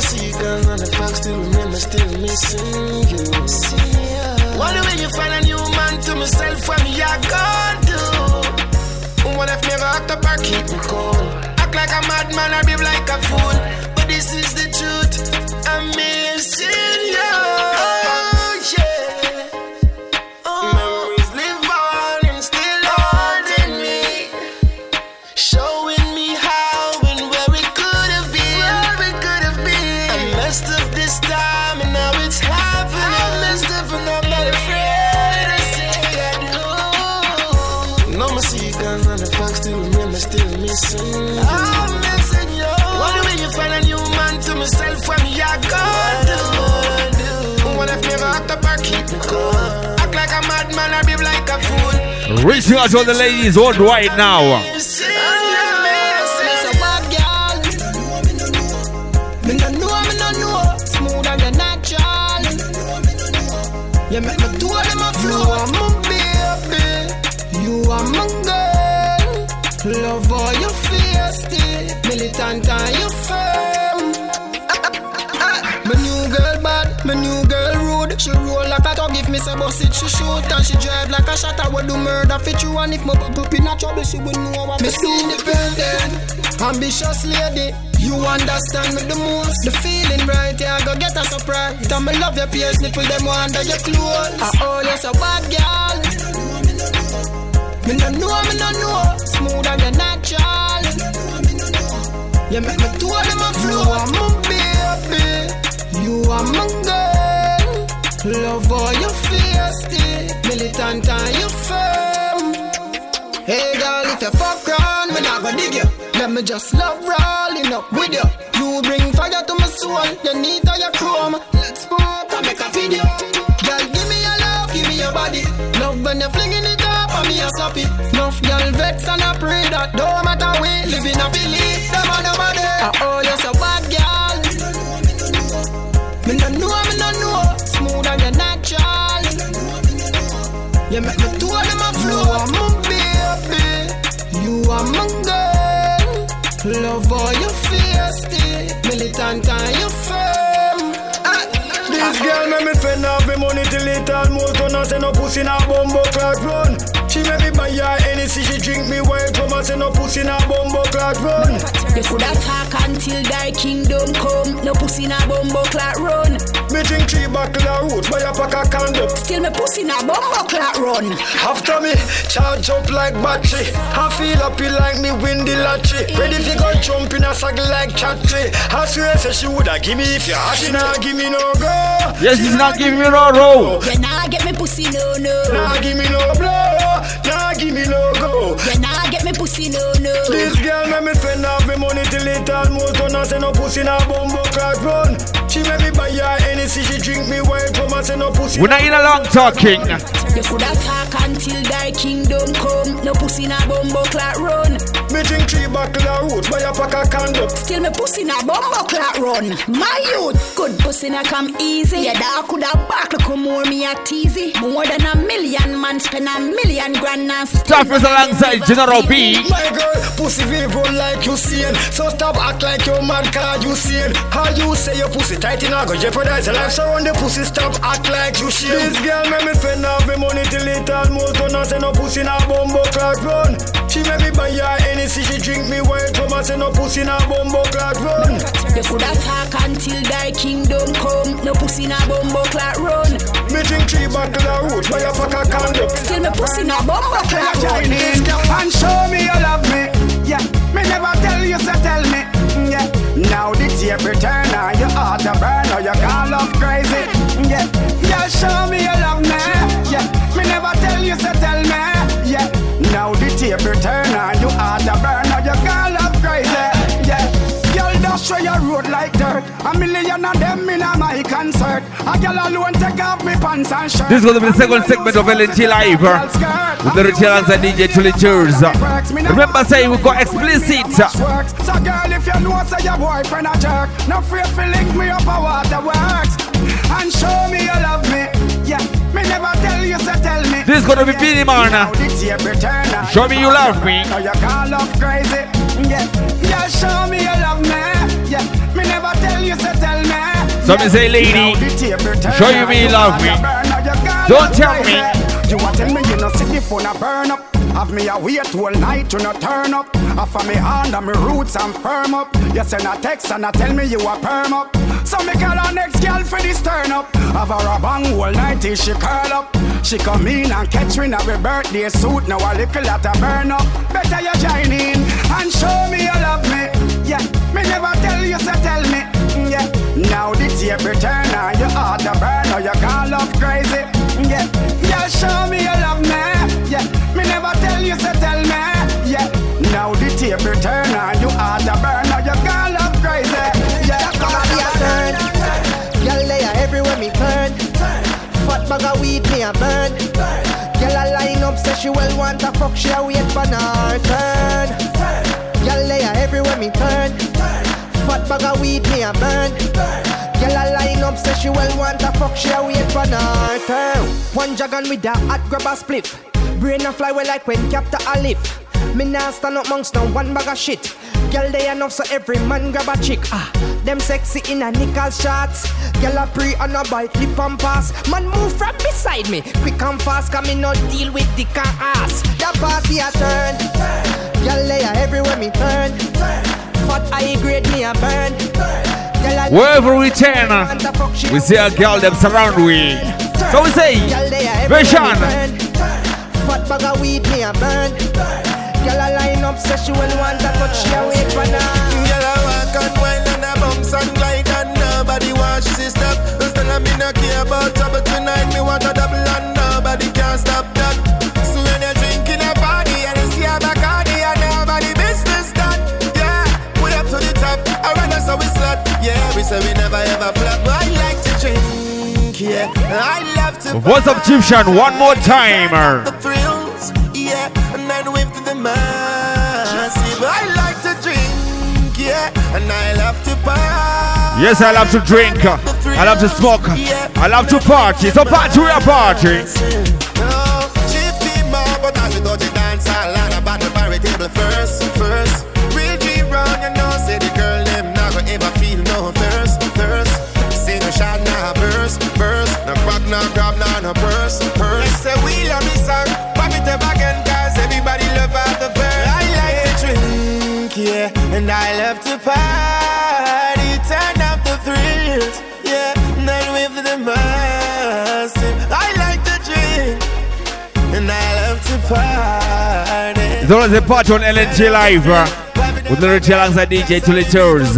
see you the still I still missing you. When you find a new man to myself, what me I gonna do? What if me up or keep me cool? Act like a madman or like a fool. But this is the truth, I'm missing you. Reaching out to all the ladies worldwide now. Me know, me no know. Smooth and the natural. You make me do them a flow. You are my baby. You are my girl. Love how you feisty. Militant and you firm. My new girl bad, my new girl rude. She roll like a dog if me say boss it, she shoot and she drive like a shot. I would do murder fit you and if my up in a trouble, she would know what me see independent, ambitious lady. You understand me the most. The feeling right, yeah, go get a surprise. Tell me love your peers, nipple them under your clothes. I oh, you're so bad, girl. Me no know, me no know. Smooth and the natural. You make me two of them a flow. You are my baby. You are my girl. Love how you feisty. Militant and you firm. Hey girl, if you fuck around, me not gonna dig you. Let me just love rolling up with you. You bring fire to my soul. You need all your chrome. Let's smoke and make a video. Girl, give me your love, give me your body. Love when you're flinging it up on me a sloppy. Enough girl vex and I pray that don't matter we live in a belief. Them on nobody. I oh, you're so bad, girl. Me no know, me no know. You make me two of them a flow. You are my baby. You are my girl. Love all your feisty. Militant and you me make me spend off me money till it almost done. I say no pussy na bumbo clock run. She make me buy her anything she drink me white rum. I say no pussy na bumbo clock run. You coulda talk until thy kingdom come. No pussy na bumbo clock run. Me drink three bottle of roots, buy a pack of condom. Still me pussy na bumbo clock run. After me, charge up like battery. I feel happy like me win the lottery. Ready fi go jump in a saddle like chatry. I swear say she woulda give me if you ask. She nah give me no go. Yes, she's not giving me no roll. You nah get me pussy no no. Nah give me no blow. Nah give me no go. You nah get me pussy no no. This girl make me spend off me money till it almost done. I say no pussy na bumbo crack run. She make me buy her anything she drink me white rum. I say no pussy. We're not in a long talking. You coulda talk until thy kingdom come. No pussy na bumbo clock run. Me drink three bottle of roots, buy a pack of condom. Still me pussy na bumbo clock run. My youth, good pussy na come easy. Yeah, that coulda back look more me a teasy. More than a million man spend a million grand now. Stop us alongside General B. My girl, pussy vivo like you seen. So stop act like you mad car you seen. How you say your pussy tight in go jeopardize your life. So on the pussy stop act like you shit. This girl make me spend off me money till it almost done. I say no pussy na bumbo clock run. She make me buy her anything she drink me white rum. I say no pussy na bumbo clock run. You coulda talk until thy kingdom come. No pussy na bumbo clock run. Me drink three bottle of roots, buy a pack of condom. Still me pussy na bumbo clock run. And show me you love me. Yeah, me never tell you, so tell me. Mm, yeah, now the tape return and your heart a burn or you call love crazy. Mm, yeah, yeah, show me you love me. Yeah, me never tell you, so tell me. Yeah, now the tape return and your heart a burn or you call love show your road like dirt. A million of them in a my concert. A girl alone take off me pants and shirt. This is going to be the second segment of LNT Live. With the Richards and DJ Tully Cheers. Remember, say we got explicit. So girl, if you know say your boyfriend a jerk, no to link me up a waterworks and show me you love me. Yeah, me never tell you, so tell me. This is going to be Billy Man. Show me you love me. You love crazy. Yeah, yeah, show me you love me. Yeah, me never tell you, so tell me. So me say, lady, show you me you love me. Don't tell me. You want tell me you no see the phone a burn up. Have me a wait all night to not turn up. Offer me hand and me roots and firm up. You send a text and I tell me you a perm up. So me call her next girl for this turn up. Have her a bang all night till she curl up. She come in and catch me in her birthday suit. Now a little lot a burn up. Better you join in and show me you love me. Yeah, me never tell you so tell me. Mm, yeah, now the tape return and your heart a burn or you call love crazy. Mm, yeah, yeah, show me you love me. Yeah, me never tell you so tell me. Yeah, now the tape return and your heart a burn or you call love crazy. Yeah, come on, a turn. Girl, they are everywhere me turn. Fat bag of weed me a burn. Girl, a line up say she well want a fuck, she a wait for her turn. Girl, they are everywhere me turn. Fat bag of weed me a burn. Girl, a line up say she well want a fuck, she a wait for her turn. One dragon with a hot grab a spliff. Brain a fly well like when Captain Olive. Me nah stand up amongst no one bag of shit. Girl, they enough so every man grab a chick. Ah, them sexy in a knickers shots. Girl, a pre on a bite lip and pass. Man, move from beside me, quick and fast. Come me not deal with dick and ass. The party a turn. Girl, they are everywhere me turn. Fat high grade me a burn. Girl, I- Wherever we turn, we see a girl them surround we. So we say, Girl, they are everywhere me Version. Fat bag of weed me a burn. Girl, a line up say she well want a touch, she a wait for now. Girl, I walk and wine and I bounce and glide and nobody watch this stop. Still I me not care about trouble tonight. Me want a double and nobody can stop that. So when you're drinking a party and you see a Bacardi and nobody business that. Yeah, we up to the top. I run us so we slut. Yeah, we say we never ever flop. But I like to drink. Yeah, I love to. What's up, Egyptian? One more time. Yeah, and then whip to the massive. I like to drink, yeah, and I love to party. Yes, I love to drink. I love to smoke. I love to party. So party, we are party. Oh, no, shifty more, but as we touch the dance hall and a battle for table first, first. Real G round, you know, say the girl them not gonna ever feel no thirst, thirst. Say no shot, nah, burst, burst. No bag, no grab, no, no purse, yeah, and I love to party, turn up the thrills, yeah, then with the massive. I like to drink, and I love to party. It's always a part on LNG Live uh, with T alongside DJ Tully Tours.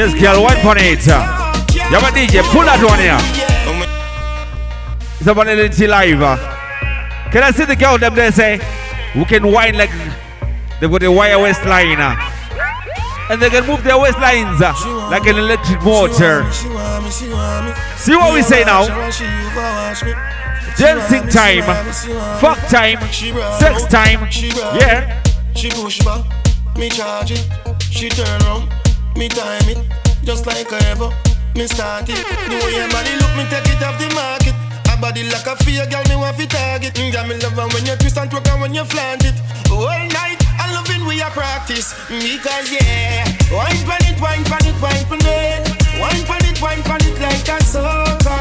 Yes, girl, one on it. Yeah, but DJ, pull that one here. It's about LNT Live. Can I see the girl them there say, we can whine like they've got a wire waistline? And they can move their waistlines uh, like an electric motor. See what we say now? Dancing time, fuck time, sex time. Yeah. She push back, me charge it. She turn round, me time it. Just like ever, me start it. The way your body look, me take it off the market. A body like a fear, girl, me want fi target. Mm, Girl, me love when you twist and twerk and when you flaunt it. All night, I it when you practice. Because yeah, wine pan it, wine pan it, wine pan it. Wine pan it, wine pan it like a soca.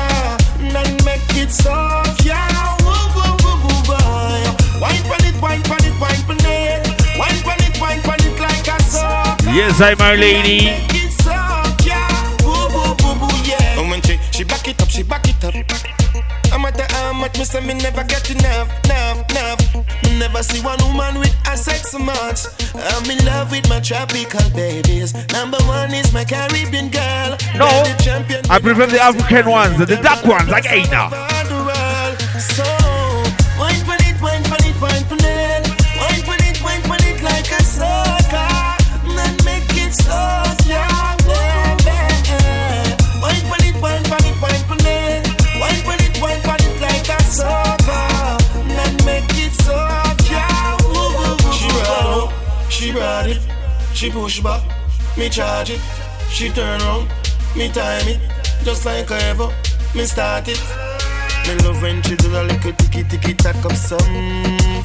Then make it soft, yeah. Yes, I'm my lady. And when she, she back it up, she back it up. I'm at the how much me say me never get enough, enough, enough. Me never see one woman with a sex so much. I'm in love with my tropical babies. Number one is my Caribbean girl. No, I prefer the African ones, the dark ones, like hey now. of the world. So she push back, me charge it, she turn round, me time it, just like ever, me start it. Me love when she do a little ticky ticky tack up some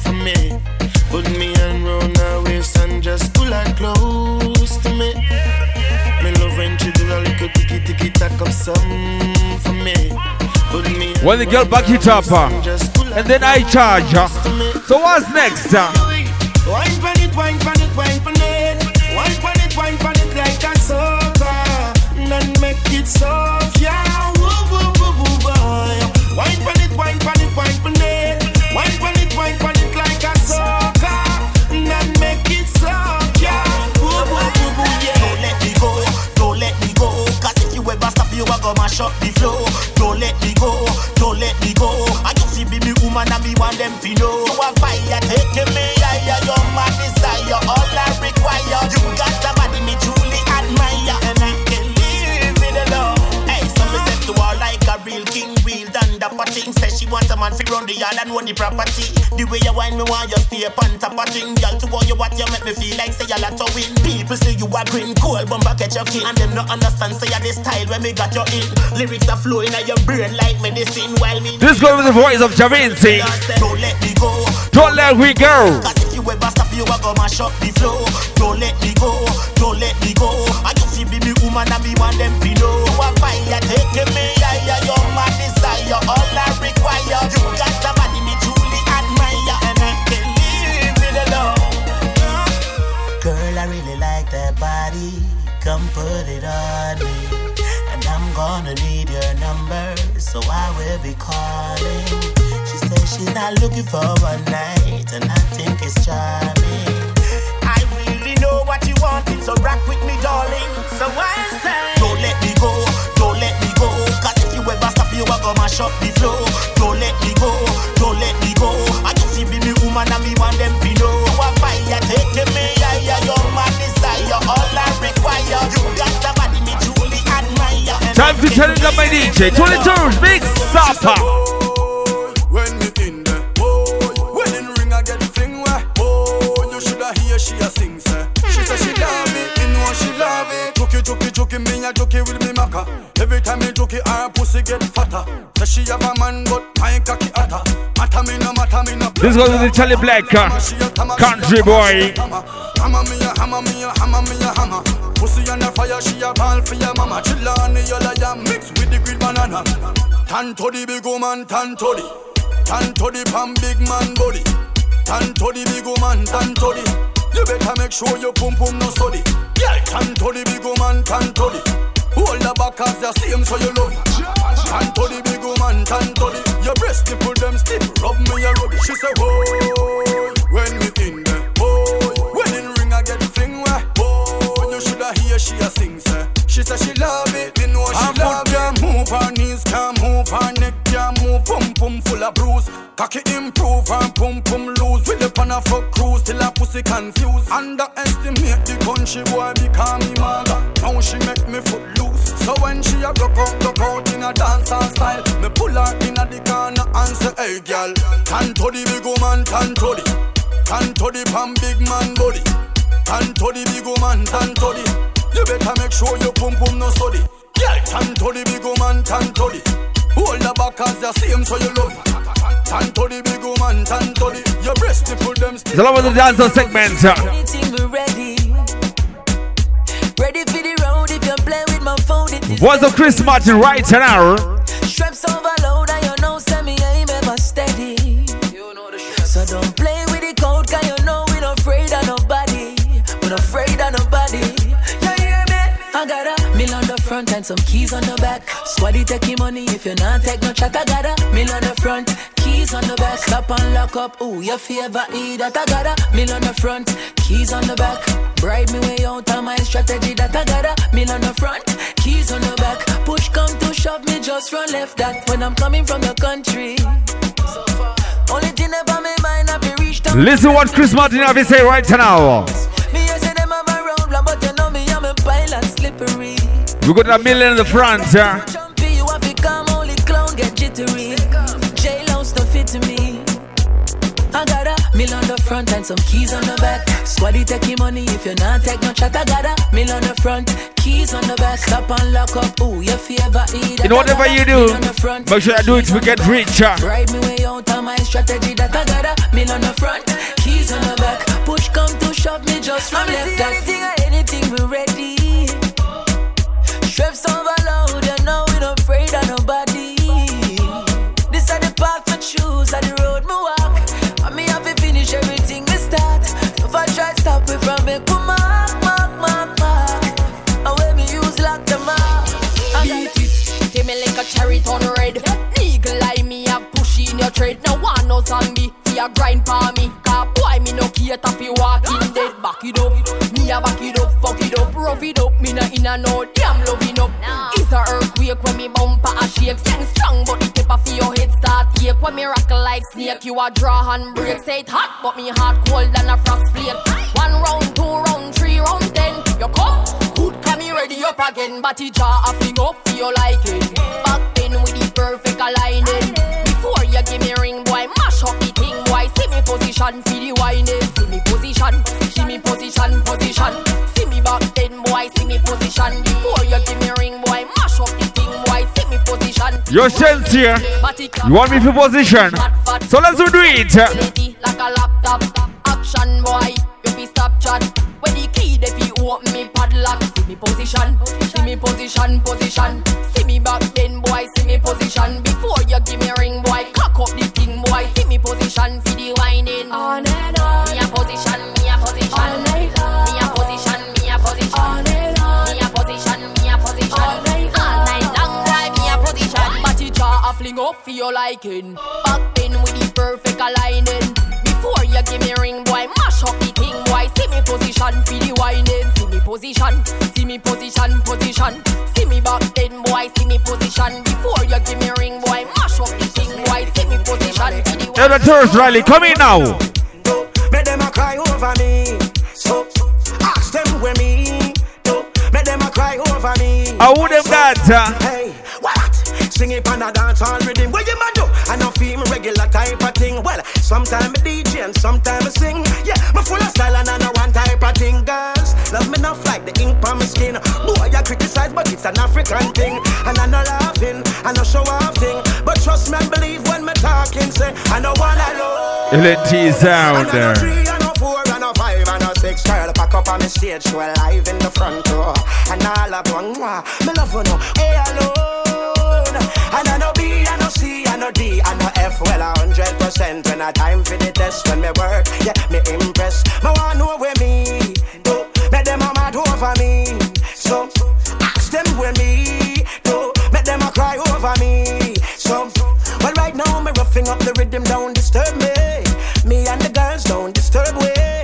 for me. Put me on round her waist and just pull her close to me. Me love when she do a little ticky ticky tack up some for me. Put me When the girl back it up, uh, and then I charge. uh. So what's next? Wine pan it, wine pan it, wine pan. Wine pan it, like a soca. Then make it soft, yeah. Woo, woo, woo, woo, boy. Wine pan it, wine pan it, wine pan it. Wine pan it, wine pan it like a soca. Then make it soft, yeah. Woo, woo, woo, woo, yeah. Don't let me go, don't let me go. Cause if you ever stop, you are gonna mash up the flow. Don't let me go, don't let me go. I just see be me woman and me want them to know. You are fire, taking me higher. Your man desire, man fi run the yard and own the property. The way you wine me want you stay on top of thing. Girl, to all you what you make me feel like say you lot to win. People say you a green cold bumper catch your king. And them not understand say you this style when me got you in. Lyrics are flowing at your brain like medicine while me. This goes with the voice of Jahvinci. Don't let me go. Don't let me go. Cause if you ever stop, you a go mash up the flow. Don't let me go, don't let me go. I just feel be me woman and me want them to know. A fire taking me higher, your man desire, all I require. You got the body me truly admire, and I can leave it alone. Girl, I really like that body. Come put it on me, and I'm gonna need your number, so I will be calling. She says she's not looking for one night, and I think it's charming. I really know what you wanted, so rock with me, darling. So I you gonna mash up the floor. Don't let me go, don't let me go. I just be me woman and me want them know. Fire, take me. Your man desire, all I require. You got the body me truly admire. Time to turn it up, my DJ. 22 Big Supper. Jokey, me a jokey with me maka. Every time me jokey, her pussy get fatter. Say she have a man, but my cocky hotter. Matter me no matter me no. This goes to the Charlie Black uh, country boy. Hammer me a hammer me a hammer me a hammer. Pussy on the fire, she a ball for your mama. Chill on the yellow yam mix with the green banana. Tan to the big woman, tan to the. Tan to the pan big man body. Tan to the big woman, tan to the. You better make sure your pum pum no study. Yeah, tan to the big woman, tan to the. Hold the back as the same so you love it. Tan to the big woman, tan to the. Your breast nipple them stiff, rub me a rub it. She say, oh, when me in there, oh, wedding ring I get fling where, oh, you shoulda hear she a sing say. She say she love it, me know she her love it. Can't move her knees, can't move her neck, can't move. Pum pum full of bruise. Cocky improve her pum pum lose. With the pan of a cruise till her pussy confused. Underestimate the country boy become me mother. Now she make me foot loose. So when she a broke out, broke out in a dancer style, me pull her in a the corner and say, Hey girl, tan to the big woman, tan to the, tan to the pan big man body, tan to the big woman, tan to the. You better make sure your pum pum no study. Girl, tan to the big woman, tan to the. Hold the back as the same so you love it. To the big woman, tan to the. Your breast nipple them It's all over the dancehall segment. uh. Anything we ready. Ready for the road if you play with my phone. It is What's up, Chris Martin right now? Straps overload front and some keys on the back. Squaddy take your money if you not take no chat. I got a mill on the front, keys on the back. Stop and lock up. Ooh, your favorite eat that. I got a mill on the front, keys on the back. Bribe me way out of my strategy that I got a mill on the front, keys on the back. Push come to shove me just run left that when I'm coming from the country. Only thing about me mind I be reached. Listen what Chris Martin have to say right now. Me I say them have a roadblock, but you know me I'm a pilot slippery. We got a million in the front. yeah. Jumpy, you have become only clown get jittery. Jail house don't fit to me. I got a mill on the front and some keys on the back. Squaddy take your money if you're not take no chat. I got a mill on the front, keys on the back. Stop and lock up. Ooh, your favorite eat. You know, whatever you do, make sure I do it to get rich. uh. Ride me way out of my strategy that I got a mill on the front, keys on the back. Push come to shove me just from left that. Anything or anything we ready. Straps overload, you know we not afraid of nobody. This are the path I choose, and the road me walk. And me have to finish everything we start. If I try stop me from make we mark, mark, mark, mark. And when me use lock the mark. Beat it, give me like a cherry turn red. Eagle eye me have push in your tread. No one knows on me, fi a grind for me. Cause boy me no cater fi walking dead. Back it up, me a back it up, fuck it up, rough it up. Me no in a no damn loving up. It's a earthquake when me bumper a shake. Sing strong but the tip of your head start ache. When me rock like snake, you a draw and break. Say it hot but me heart cold than a frost flake. One round, two round, three round, ten. You come, good come me ready up again. But it jaw a fling up for your liking. Back then with the perfect aligning. Before you give me ring, boy, mash up the thing, boy. See me position for the whining. See me position, see me position, position. See me back then, boy. See me position. Before you give me ring, boy, mash up the thing, boy. See me position. Your sense here. You want me to position? So let's do it. like a laptop. Action boy, you fi stop chat. When the key they fi open me padlock. See me position, see me position, position. See me back then boy, see me position. Before you give me ring position for the whining. On and on. Me a position, me a position. All night long. Me a position, me a position. All night long. Me a position, me a position. All night long. All night long boy, me a position. But it jaw a fling up for your liking. Back then with the perfect aligning. Before you give me ring, boy, why see me position for the whining. See me position, see me position, position. See me back then, boy. See me position before you give me ring, boy. Mash up the thing, boy. See me position for the. Every Thursday, Riley, come in now. No, make them a cry over me. So ask them where me. Make them a cry over me. I would have that. Hey, what? Sing it on a dance hall rhythm. What you ma do? I know feel me regular type of thing. Well, sometimes I DJ and sometimes I sing. Yeah, me full of style and I know one type of thing. Girls, love me enough like the ink on my skin. Boy, I criticize, but it's an African thing. And I know laughing, I know show off thing. But trust me and believe when me talking, say, I know one alone. LNT sound. I know three, I know four, I know five, I know six. Girl, pack up on the stage, show live in the front row. And all one, mwah, me love you know. Hey, And I know B, I know C, I know D, I know F. Well, a hundred percent when I time for the test when me work. Yeah, me impress. Me want know where me do. Make them a mad over me. So ask them where me do. Make them a cry over me. So well, right now me roughing up the rhythm, don't disturb me. Me and the girls don't disturb way.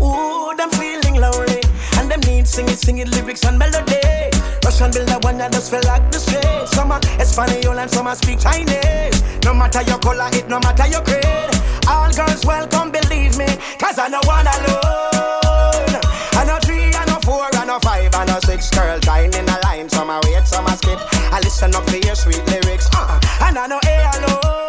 Ooh, them feeling lonely, and them need singing, singing lyrics and melody. Russian build a one that just feel like the street. Some are Espanol and some are speak Chinese. No matter your color, it no matter your creed. All girls welcome, believe me, cause I know one alone. I know three, I know four, I know five, I know six girls dying in a line. Some are wait, some are skip. I listen up for your sweet lyrics. Uh, and I know A alone.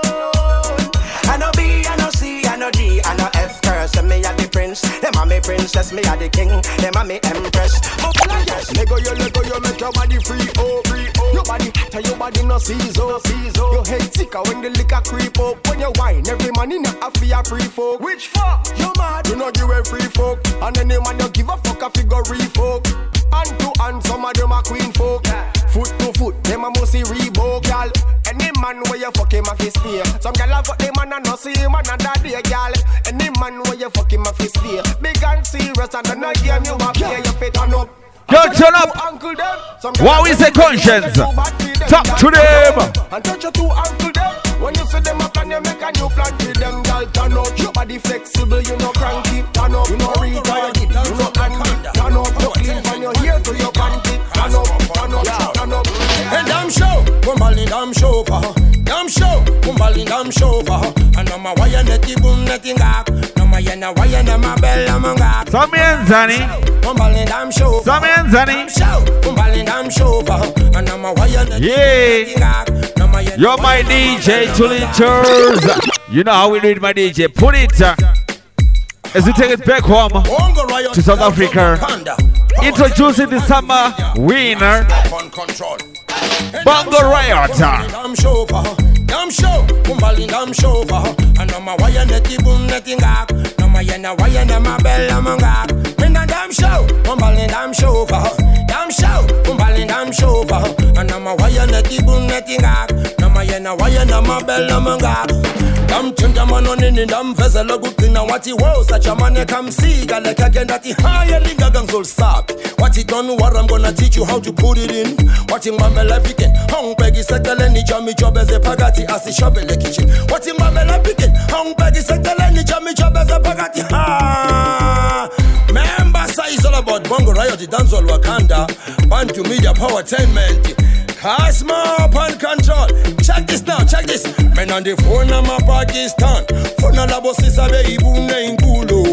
Prince. Them are me princess, me are the king. Them are me empress. But yes, Lego yo, Lego yo, make your body free, oh, free, oh. Your body hot and your body no season, season. Your head sicker when the liquor creep up. When you wine, every man in a fear free folk. Which fuck? You mad? You know give a free folk. And any man you give a fuck a figure folk. Hand to hand, some of them are queen folk. Foot to foot, them a see Reebok, gal. Any man where you fuck him a fist spear. Some gal a fuck them man and no see him another day, gal. Any man where you fuck him a fist spear. Big and serious and no game you a play, you fit on up. Yo, turn up. Uncle them. Some we say, conscience? Talk to them. And touch your two uncle them. When you see them up and you make a new plan for them, girl, turn up. Your body flexible, you know cranky. Turn up, you know retired, you know handy. Turn up, you clean from your hair to your panty. Turn up, turn up, turn up. Hey, damn show, kumbali damn show pa. Damn show, kumbali damn show pa. Ano ma waya neti boom neti ngak. No ma yena waya na ma bella mangak. Some Zani. Kumbali damn show. Some Zani. Show, kumbali damn show pa. Ano ma waya neti Yeah. You're my DJ, Tulinters. You know how we do it, my DJ. Put it. uh, As we take it back home to South Africa. Introducing the summer winner, Bongo Riot. Show pa. Damn show, kumbali damn show pa. Ano ma waya neti boom neti ngak. No ma yena waya na ma bella mangak. In a damn show, kumbali show pa. Damn show, kumbali damn show pa. Ano ma waya neti boom neti ngak. Yena waya na ma bella mangak. Damn chinja man on in damn vessel good thing now what he was such a man come see gal like again that he higher linga gang soul stop. What he done what I'm gonna teach you how to put it in. What him mama life again. Hung peggy settle ni jami job as a pagati as the shop in the kitchen. What him mama life again. Hung peggy settle ni jami job as a pagati. Ah. Member size all about Bongo Riot, the dance all Wakanda, Bantu Media Powertainment. Cosmo up and control. Check this now, check this. Men on the phone, I'm a Pakistan. Phone on the bus is a baby in Gulu.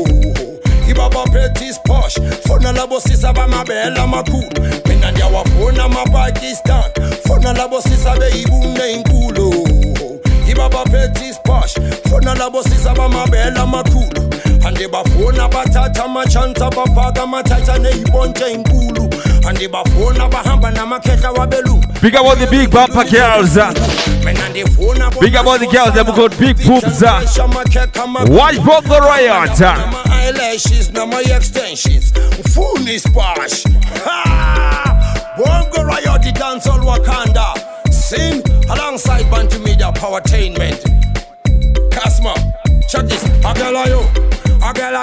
Ibaba Petit posh. Phone on the bus is a Bama Bella Maku. Men on the phone, I'm a Pakistan. Phone on the bus is a baby in Gulu. Ibaba Petit posh. Phone on the bus is a Bama Bella Maku. And the bafona batata machanta bapaga matata ne ibonje ingulu and the bafona bahamba na maketa wabelu Big up all the big bumper girls. uh. Big up all the girls that have got big boobs. uh. Watch Bongo Riot. uh. my eyelashes na my extensions Funi splash Ha! Bongo Riot the dancehall Wakanda Sing alongside Bantu Media Powertainment Casma check this A girl a you A girl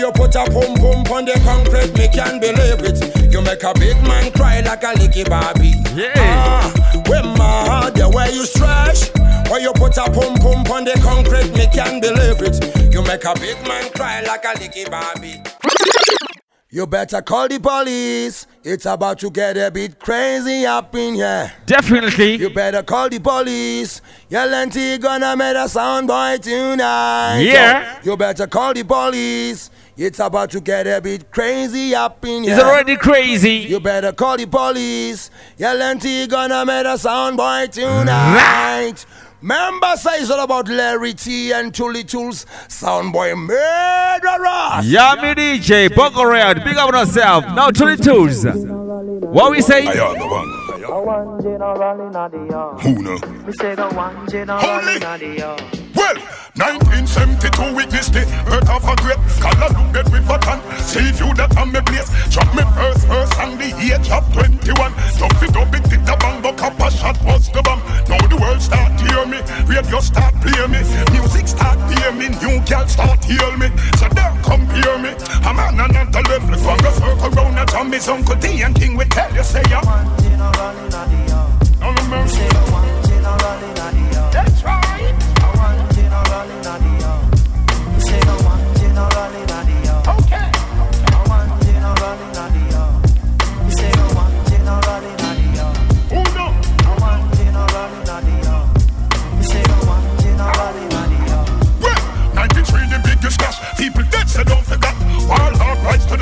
you put a pum pum on the concrete Me can't believe it You make a big man cry like a licky Barbie Yeah ah, When my know the way you stretch. When you put a pum pum on the concrete, me can't believe it. You make a big man cry like a licky Barbie. You better call the police. It's about to get a bit crazy up in here. Definitely. You better call the police. Your lenti gonna make a sound boy tonight. Yeah. You better call the police. It's about to get a bit crazy up in here. It's already crazy. You better call the police. Your lenti gonna make a sound boy tonight. Member says all about Larry T and Tully Tools. Soundboy murderers. Yeah, me DJ, Buckle Red, big up on yourself. Now to the tools. What we say? I am the one. Who know? Well, 1972 witness the birth of a great color bed with a tan. See you that on me place. Drop me first verse on the age of 21. Dump it up, it hit the bang, but cup a shot was the bomb. Now the world start hear me, radio start play me, music start hear me, new girl start heal me. So don't compare me. I'm on another level. And go circle round a. His uncle D and King will tell you say ya. No no mercy.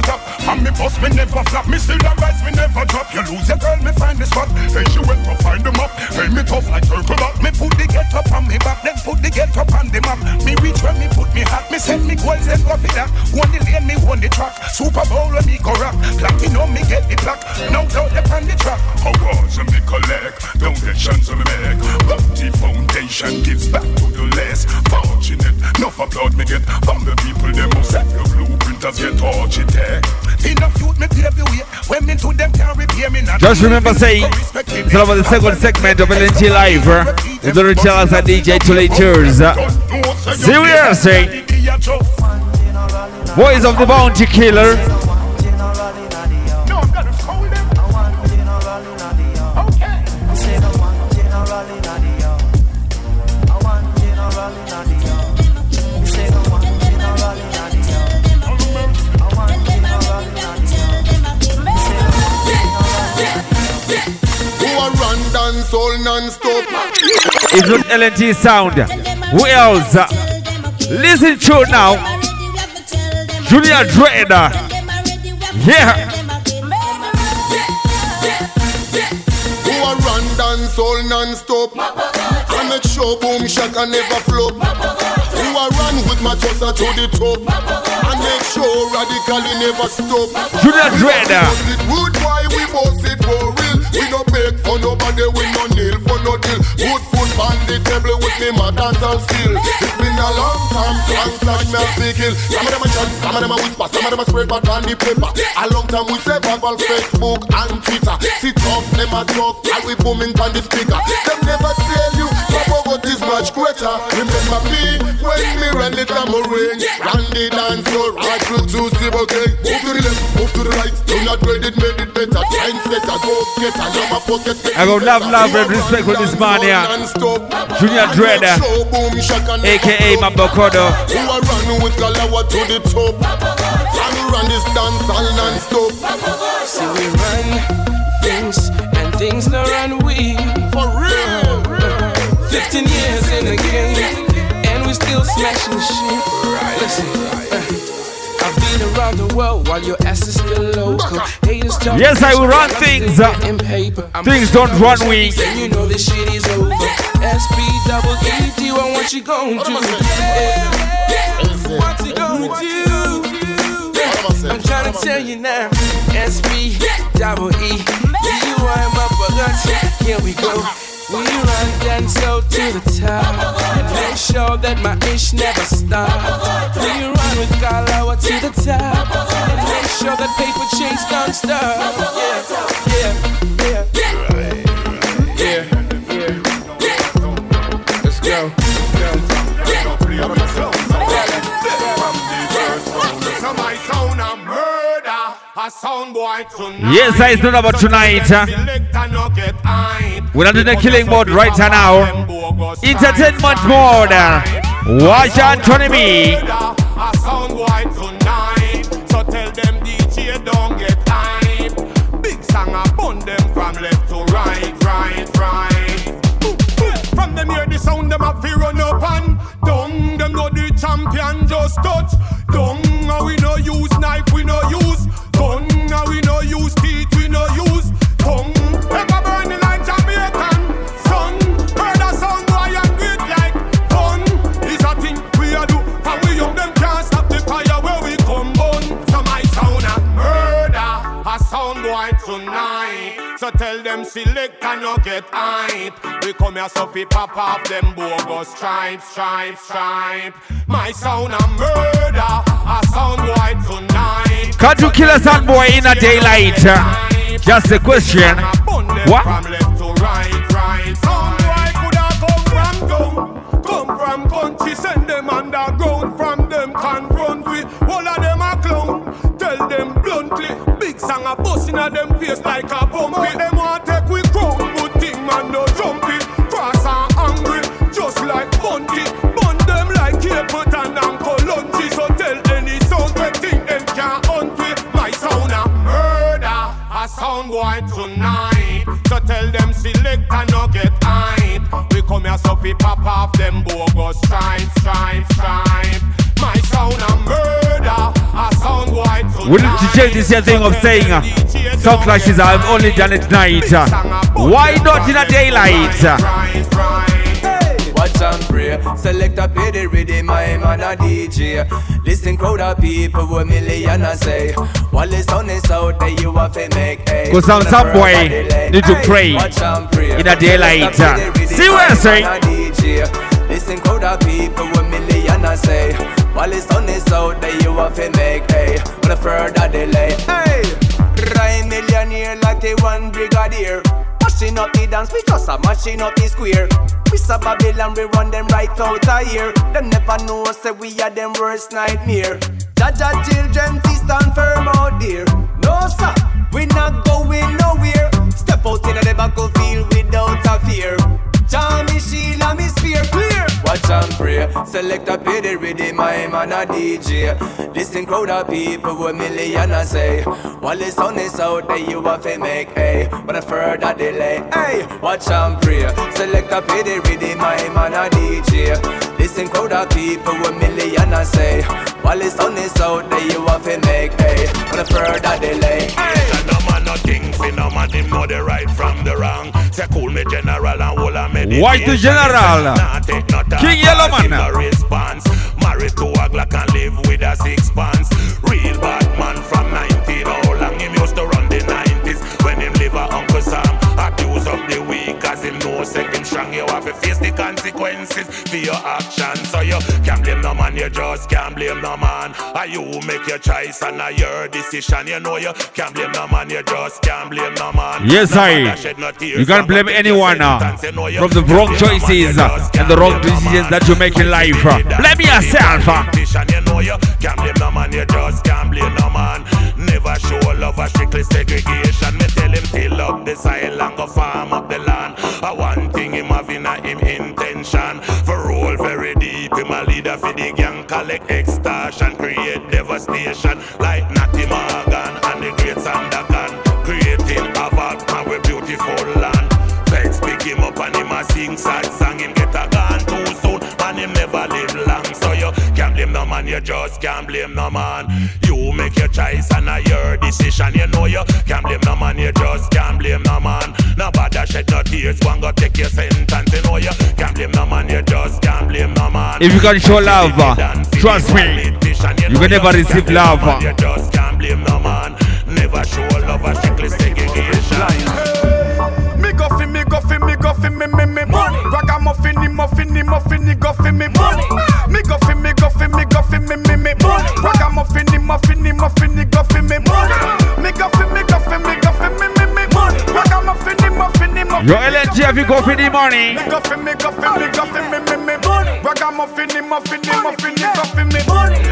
Top. And me boss me never flop. Me still a rise, me never drop. You lose your girl, me find the spot. Hey, she went to find them up. Hey, me tough like circle up. Me put the get up on me back. Then put the get up on the map. Me reach where me put me hat. Me send me goals and go for that. One the lane, me won the track. Super Bowl when me go rock. Platinum, me get the plaque. No doubt upon the track. Awards and me collect. Donations and me make. Bounty Foundation gives back to the less fortunate. Enough applaud me get from the people. Them who set the blueprinters get architect. Enough youth me pave the way. When me to them can repair me. Just remember saying it's all about the second segment of LNG Live uh, with the Richards and DJ Tully Tours. See what you're saying? Boys of the Bounty Killer. All non-stop? It's not LNT sound. Who else? Listen to it now. Junior Dreader. Yeah. Who a run dance all non-stop? I make sure boom shaka never flop. Who a run with my tosser to the top? I make sure radically never stop. Junior Dreader. We it why we boss it for real. We no beg for nobody, we no kneel for no deal. Good food on the table with me, my dance and skill. It's been a long time, long time me a hill. Some of them a chant, some of them a whisper, some of them a spread bad on the paper. A long time we say verbal Facebook and Twitter. Sit up, them a talk, and we booming on the speaker. Them never tell you, Papa got is much greater. Remember me when me ran the tambourine, ran the dance floor, right through to Steve King. Move to the left, move to the right. Do not grade it, made it better. Trendsetter, go get a number pocket. I got love, love, and respect for this man here. Junior Dreader, eh? aka Mabokodo. Who a run with Galawa to the top? And run this dance all non-stop. See we run things and things that run we For real 15 years in the game and we still smashing shit Listen around the world while your ass is still local. Haters talk Yes, I will run things. uh, in paper. Things don't run we. And you know this shit is over. SP double E T Y, what you gon' do? What you gonna do? Yeah. I'm trying to tell you now. SP double E T Y, my buggers. Here we go. We run dance so to the top make sure that my ish never stop. We run with Galawa to the top make sure that paper chase don't stop. Yeah, Yes, I it's not about tonight. huh? Selector no get height. We're not in the killing mode right now. Entertainment mode. Uh, watch Anthony me. A sound boy. So tell them DJ don't get hype. Big song I them from left to right, right, right. From them hear the sound them a fi run up and down. Them know the champion just touch. Down and we no use knife, we no use And we no use teeth, we no use tongue. Ever burning like Jamaican sun. Heard a sound boy and great like fun. It's a thing we a do. We young them can't stop the fire where we come on. So my sound a murder. A sound boy tonight. So tell them select and get hype. We come here so fi pop off them bogus stripes, stripes, stripe. My sound a murder. Can't you kill a sound boy in a daylight? Just a question. What? Underground. From them confront all of them clown. Tell them bluntly, big song a them face like a sound boy tonight. So tell them select and no get hype. We come here so fi pop off them bogus stripes, stripes, stripes. My sound a murder, a sound boy tonight. We need to change this here thing of saying uh, sound clashes I've only done it night. Uh, Why not in a daylight? Watch and Select a the rhythm, my man a DJ. Listen crowd of people with million and say, while the sun is out there, you have to make a. Cause some, some boy need to pray in a daylight. See what I say? Listen crowd of people with million and say, while the sun is out there, you have to make a. With a further delay, hey. Rhyme millionaire like the one brigadier. Mashing up the dance, we just a mashing up the square. We saw Babylon, we run them right out of here. Them never know, say we are them worst nightmare. Jaja children, please stand firm out there. No, sir, we not going nowhere. Step out in the battlefield without a fear. Jammy and me spear clear. Watch and pray. Select a the rhythm, my man a DJ. Listen crowd of people with million and say, while the sun is out there, you have to make a. But a further delay, hey. Watch and pray. Select a the rhythm, my man a DJ. Listen crowd of people with million and say, while the sun is out there, you have to make a. But a further delay, hey. Nothing man him know the right from the wrong. Say cool me general and whole a meditation. White the general. Nah take no talk. King Yellow Man. No response. Married to a Glock and live with a six pants. Real bad man from 19. How long him used to run the 90s when him live a Uncle Sam. Of the weak as him know say him strong. You have to face the consequences for your actions. So you can't blame no man, you just can't blame no man. Are you make your choice and now your decision. You know you can't blame no man, you just can't blame no man. Yes, No I. man that shed no tears You can't blame anyone uh. You know you from the wrong no man, choices uh, and the wrong decisions that you make in life. uh. Blame yourself. uh. You know you can't blame no man, you just can't blame no man. Never show love a strictly segregation. Me tell him till up the soil and go farm up the land. I one thing him having a him intention. For roll very deep, him a leader for the gang, collect extortion, create devastation like Natty Morgan and the great Sandakan. Creating havoc and we beautiful land. Vex pick him up and him a sing sad song. Him get a gun too soon and him never live long. So you can't blame no man, you just can't blame no man. You make your choice and I your decision. You know you can't blame no man, you just can't blame no man. No bother shed no tears, one go take your sentence. You know you can't blame no man, you just can't blame no man. If you can show love, trust me, you can never receive love. You just can't blame no man. Never show love a strictly segregation. Me go fi me go fi me go fi me me me money. Ragamuffin ni muffin ni muffin Your LNG have you go for the money? Me go fi me go fi me go fi me me me money. Ragamuffin ni muffin ni muffin ni go fi me money.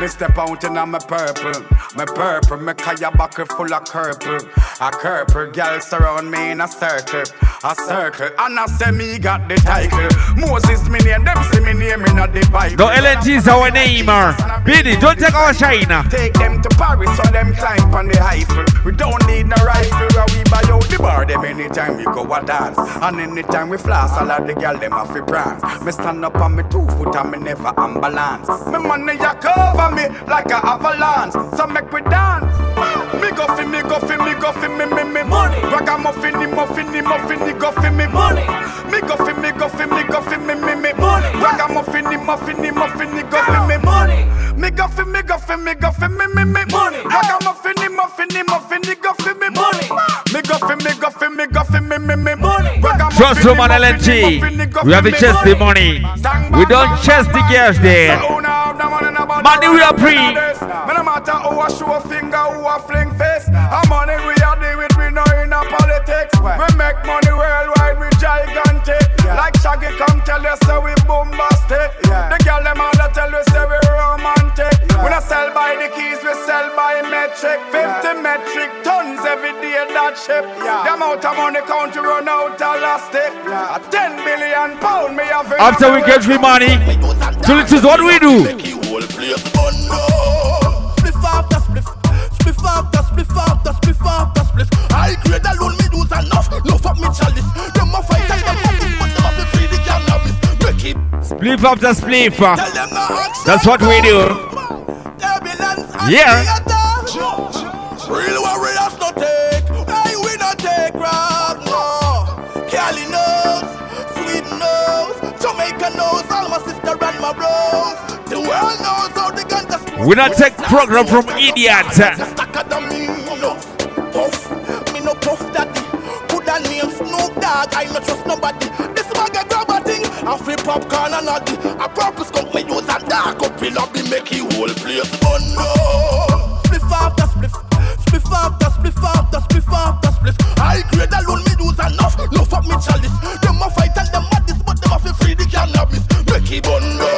me step out in my purple. My purple, me kaya buckle full of purple. A purple girl surround me in a circle. A circle, and I say me got the title. Moses, me name, them see me name in a the Bible. The LNG is our name. Ah. Biddy, don't take our shine. Take them to Paris so them climb on the Eiffel. We don't need no rifle, or we buy out the bar them anytime we go a dance. And anytime we floss, all of the girl them have to prance. Me stand up on me two foot and me never unbalance. Me money ya cover me like a avalanche. So make we dance. Me go fi me go fi me go fi me me me money. Ragamuffin the muffin the muffin the go fi me money. Me go fi me go fi me go fi me me me money. Ragamuffin the muffin the muffin the go fi me money. Me go fi me go fi me go fi me me me money. Ragamuffin the muffin the muffin the go fi me money. Me go fi me go fi me go fi me me me money. Trust room on LNG. We have to chase the money. We don't chase the girls there. Money we are free. Me no matter who a show finger, who a fling face. A money we are deal with, we know in a politics. We make money worldwide, we gigantic. Like Shaggy come tell you, say we bombastic. The girl them all a tell you, say we romantic. We not sell by the keys, we sell by metric. 50 metric tons every day in that ship. The amount of money count to run out elastic. A 10 billion pound me have After we get free money, so this is what we do. Spliff after spliff, spliff after spliff after spliff. I grade alone me do enough, enough of me chalice. Them a fight and them cannabis. Make it Spliff after. That's what we do. Yeah. Real warriors no take, hey we no take rock no. Cali knows, Sweden knows, Jamaica knows, all my sister and my bros. The world knows how the ganja We not take program from idiots. puff, me no puff daddy. Put that name Snoop Dogg, I no trust nobody. I free popcorn and. A purpose come me use and dark up in lobby make you whole place fun no. Spliff after spliff, spliff after spliff after spliff after spliff. I grade alone me use enough, enough of me chalice. Them a fight and them a this, but them a fi free the cannabis. Make it bun no.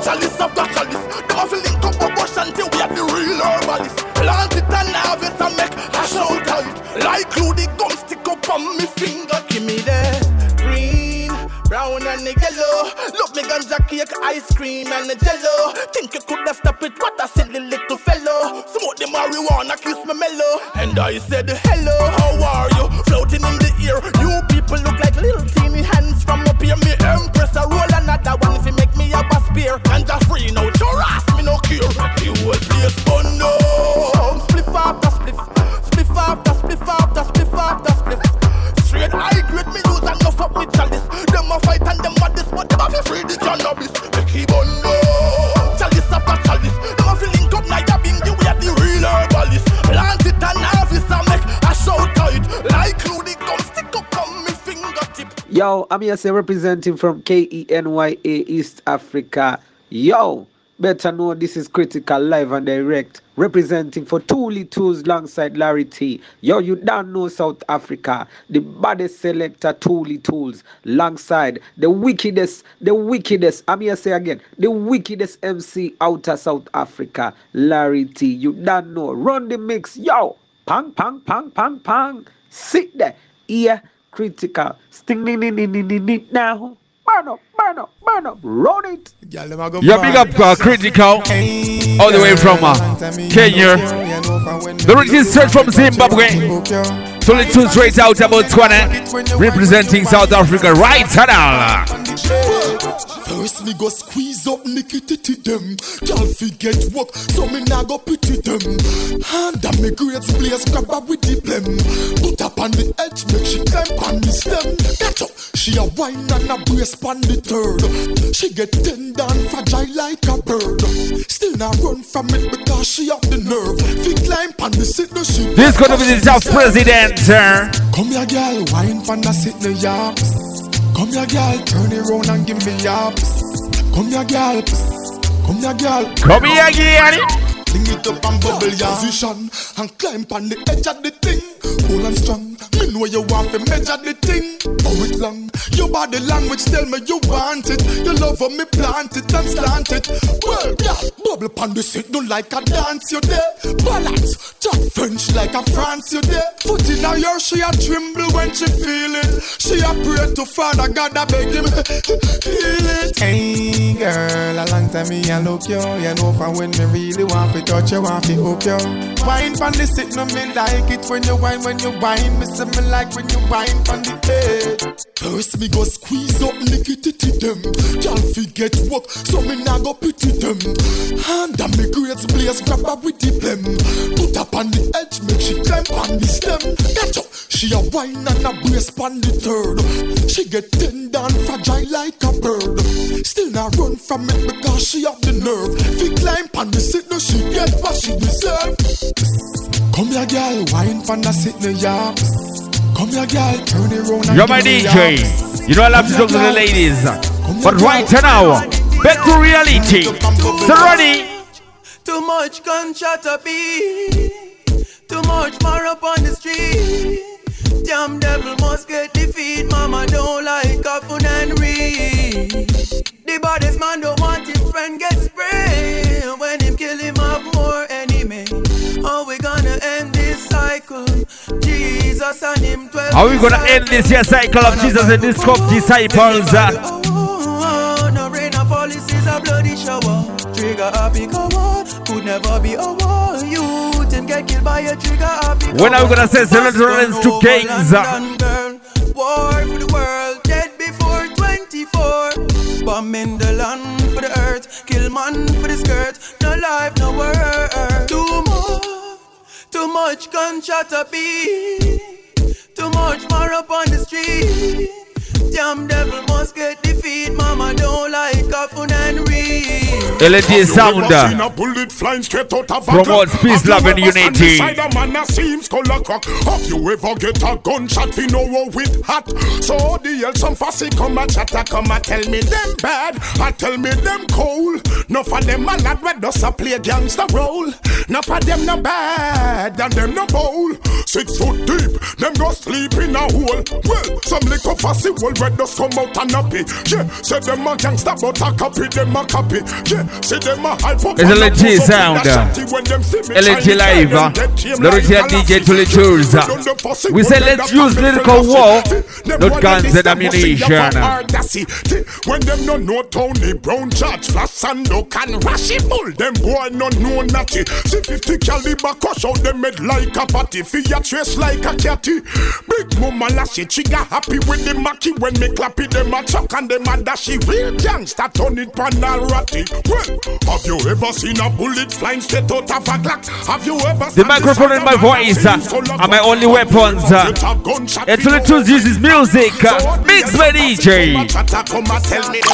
Chalice after chalice, them a fi link up a bush until we are the real herbalist. Plant it and harvest and make a shout out. Like glue the gum stick up on me finger. Give me that brown and the yellow. Look me ganja cake, ice cream and the jello. Think you could have stopped it, what a silly little fellow. Smoke the marijuana, kiss me mellow. And I said, hello, how are you? Floating in the air. You people look like little teeny hands from up here. Me empress, a roll another one if you make me a spear. Ganja free, no harass me, no cure. You will place fun, oh, no. Enough me chalice. Them a fight and them this, but them a free the cannabis. Chalice after chalice. Them a link up like a bingy, we are the real herbalist. Plant it and harvest and make a. Like the gum stick up on me fingertip. Yo, I'm here representing from KENYA East Africa. Yo, better know this is critical live and direct. Representing for Toolie Tools alongside Larry T. Yo, you don't know South Africa. The baddest selector Toolie Tools alongside the wickedest, the wickedest, I'm here say again, the wickedest MC out of South Africa, Larry T. You don't know. Run the mix. Yo, pang, pang, pang, pang, pang. Sit there. Ear critical. Sting now. Burn up, burn up, burn up. Run it. Yeah, big up uh, Critical, all the way from uh, Kenya. The original straight from Zimbabwe. So let's two straight out about 20, representing South Africa right now. First me go squeeze up Nicky titty them. Y'all forget work so me nah go pity them. Hand and me grades blaze grab her with the blem. Put up on the edge make she climb on the stem. Catch up She a wine and a brace on the third. She get tender and fragile like a bird. Still not run from it because she have the nerve. Fi climb on the sit no she This gonna be the top President, sir. Come here, girl, wine pan the sit no yaps. Come here, girl, turn it round and give me yaps. Come here, girl, come here, girl. Come here, girl. Fling it up and bubble your position and climb on the edge of the thing. Hold on strong. Me know you want to measure the thing. Oh, it long. Your body language tell me you want it. You love for me plant it and slant it. Well, yeah, bubble pan the seat, don't like a dance, you there. Balance, talk French like a France, you there. Foot in her ear, she a tremble when she feel it. She a pray to Father God, I beg him, heal it. Hey girl, a long time me a look you. You know from when me really want to touch you, want to hook you. Wine pan the seat, no me like it when you wine, when you wine. Me say me like when you wine pan the head. First me go squeeze up lickety them. Can't forget work, so me nah go pity them. Hand and me grades blaze, grab her with the blem. Put up on the edge, make she climb on the stem. Catch up, she a wine and a brace on the third. She get tender and fragile like a bird. Still not run from it because she have the nerve. Fi climb on the seat, no she get what she deserve. Come here, girl, wine on the seat, no yeah. Come here, girl, turn it round and You're my give me DJ. You know I love to talk to the ladies. But right now, back to reality. So ready? Too much gunshot to be Too much more up on the street. Damn devil must get defeat. Mama don't like Kafun and Reed. The baddest man don't want his friend get sprayed. When him kill him have more enemy. How we gonna end this cycle? Jesus and him twelve. How we gonna end this here cycle of Jesus and his cup disciples? uh? No rain or police is a bloody shower. Trigger happy come on, could never be a war. Youth him get killed by a trigger happy. When are we gonna say celebrants to kings? uh? War for the world, dead before 24. Bomb in the land for the earth, kill man for the skirt. No life, no word. Too much, too much gunshot a beat. Too much more up on the street. Damn devil must get defeat. Mama don't like Kafun and Reed. LND sound. a bullet flying straight out of a Promotes Glock. peace, love, and unity. beside a man a seems color crack? Have you ever get a gunshot fi know what with hat? So the hell some fussy come a chatter come a tell me them bad, I tell me them cold. No for them a lad where does a play gangster role. No for them no bad and them no bowl. Six foot deep, them go sleep in a hole. Well, some little fussy will red does come out and happy. Yeah, say them a gangster but a copy them a copy. Yeah, say them a hype up. It's a legit push up in sound. a shotty when them see me LNG trying to live. uh, them get him Lority like and DJ to the choose. We done the fussy, We say let's use lyrical war, not guns and this, them must see ammunition. you for audacity. When them no know Tony Brown, George Flash and Duck and Rashi Bull, them boy no know natty. See 50 caliber crush out them head like a patty. Fear trace like a catty. Big mama lashy, trigger happy with the Mackie when me clap it. Them a chuck and them a dashy. Real gangster turn it pan all ratty. Well, have you ever seen a bullet flying straight out of a Glock? Have you ever The microphone and my voice uh, are my only weapons. Uh, and to the truth, this is music. Uh, mixed by DJ.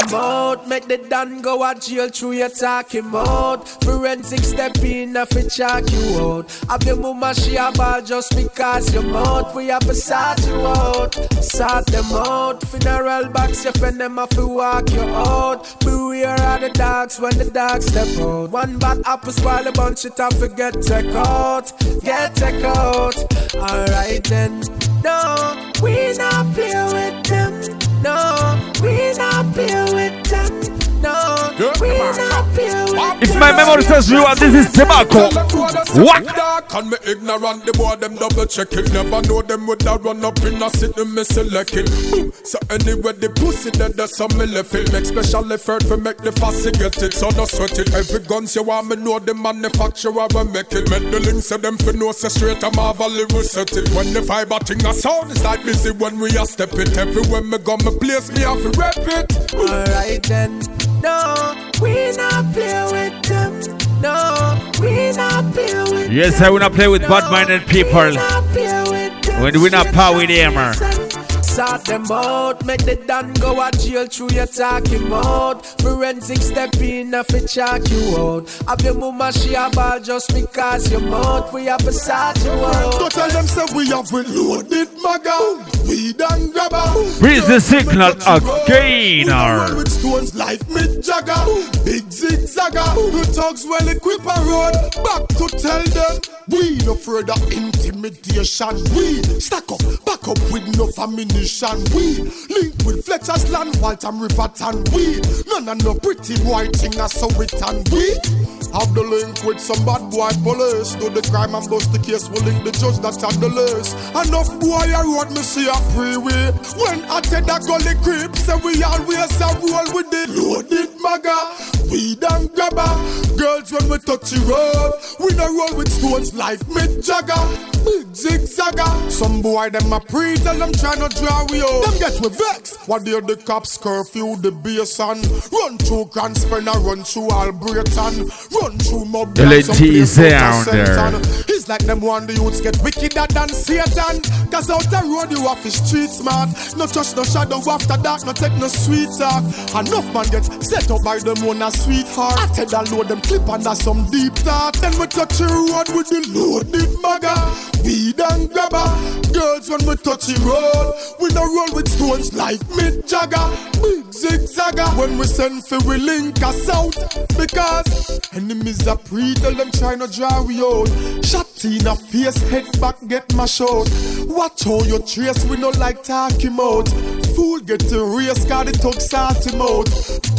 About make the done go a jail through your talking mode. Forensic step in if it check you out. Have your mama she a ball just because you mouth. We have to sort you out, sort them out. Funeral box your friend them have to walk you out. Beware of the dogs when the dogs step out. One bad apple spoil a bunch it off forget take out, get take out. Alright then, no, we not play with them. No, we not play with them. No, we not play with them. If my memory serves me well, this is tobacco. What? Dark and me ignorant, the boy them double check it. Never know them would have run up in a city, me select it. Boom. So anyway, the pussy that there's some me left it. Make special effort for make the fussy get it. So no sweat it. Every guns you want me know the manufacturer will make it. Make the links of them for no say straight a marvel will set it. When the fiber thing a sound, it's like busy when we a step it. Everywhere me go, me place me have to rep it. Alright then, no, we not play with them. No, we not play with Yes, I wanna play with bad minded people. When we not power with them. Uh. Sort them out, make the done go a jail through your talking mode. Forensic step in if it check you out. Have your mama she a ball just because you mouth. We have to sort you out. Go tell them say we have reloaded maga. We done grab a. Breeze the signal again. Roll with stones like Mick Jagger. Big zigzagger. The thugs well equipped and road. Back to tell them we no further intimidation. We stack up, back up enough ammunition. We link with Fletcher's land, Waltham River, and we none of no pretty boy thing, I saw it and we. Have the link with some bad boy police. Do the crime and bust the case. Will link the judge that had the list. Enough boy I wrote me see a freeway. When I tell that gully creep, say we always a roll with the loaded maga. We done grabber. Girls when we touch the road, we no roll with stones like Mick Jagger. Big zigzagger. Some boy them a pre tell them try not draw we out. Them get we vex. What they the cops curfew the bass and run through Grand Spencer, run through Albrighton, run through Mob. LNT sound there. It's like them one the youths get wickeder than Satan. Cause out the road you have is street smart. No touch no shadow after dark, no take no sweet talk. Enough man gets set up by them on a sweetheart. I tell that load them clip under some deep thought. Then we touch the road with the loaded maga. Weed and grabber. Girls when we touch the road, we no roll with stones like Mick Jagger. Big zigzagger. When we send for we link us out. Because enemies are pre tell them try no draw we out. Shot in a face, head back, get my shot. Watch how you trace, we no like talking out. Fool get the race, got the talk sort him out.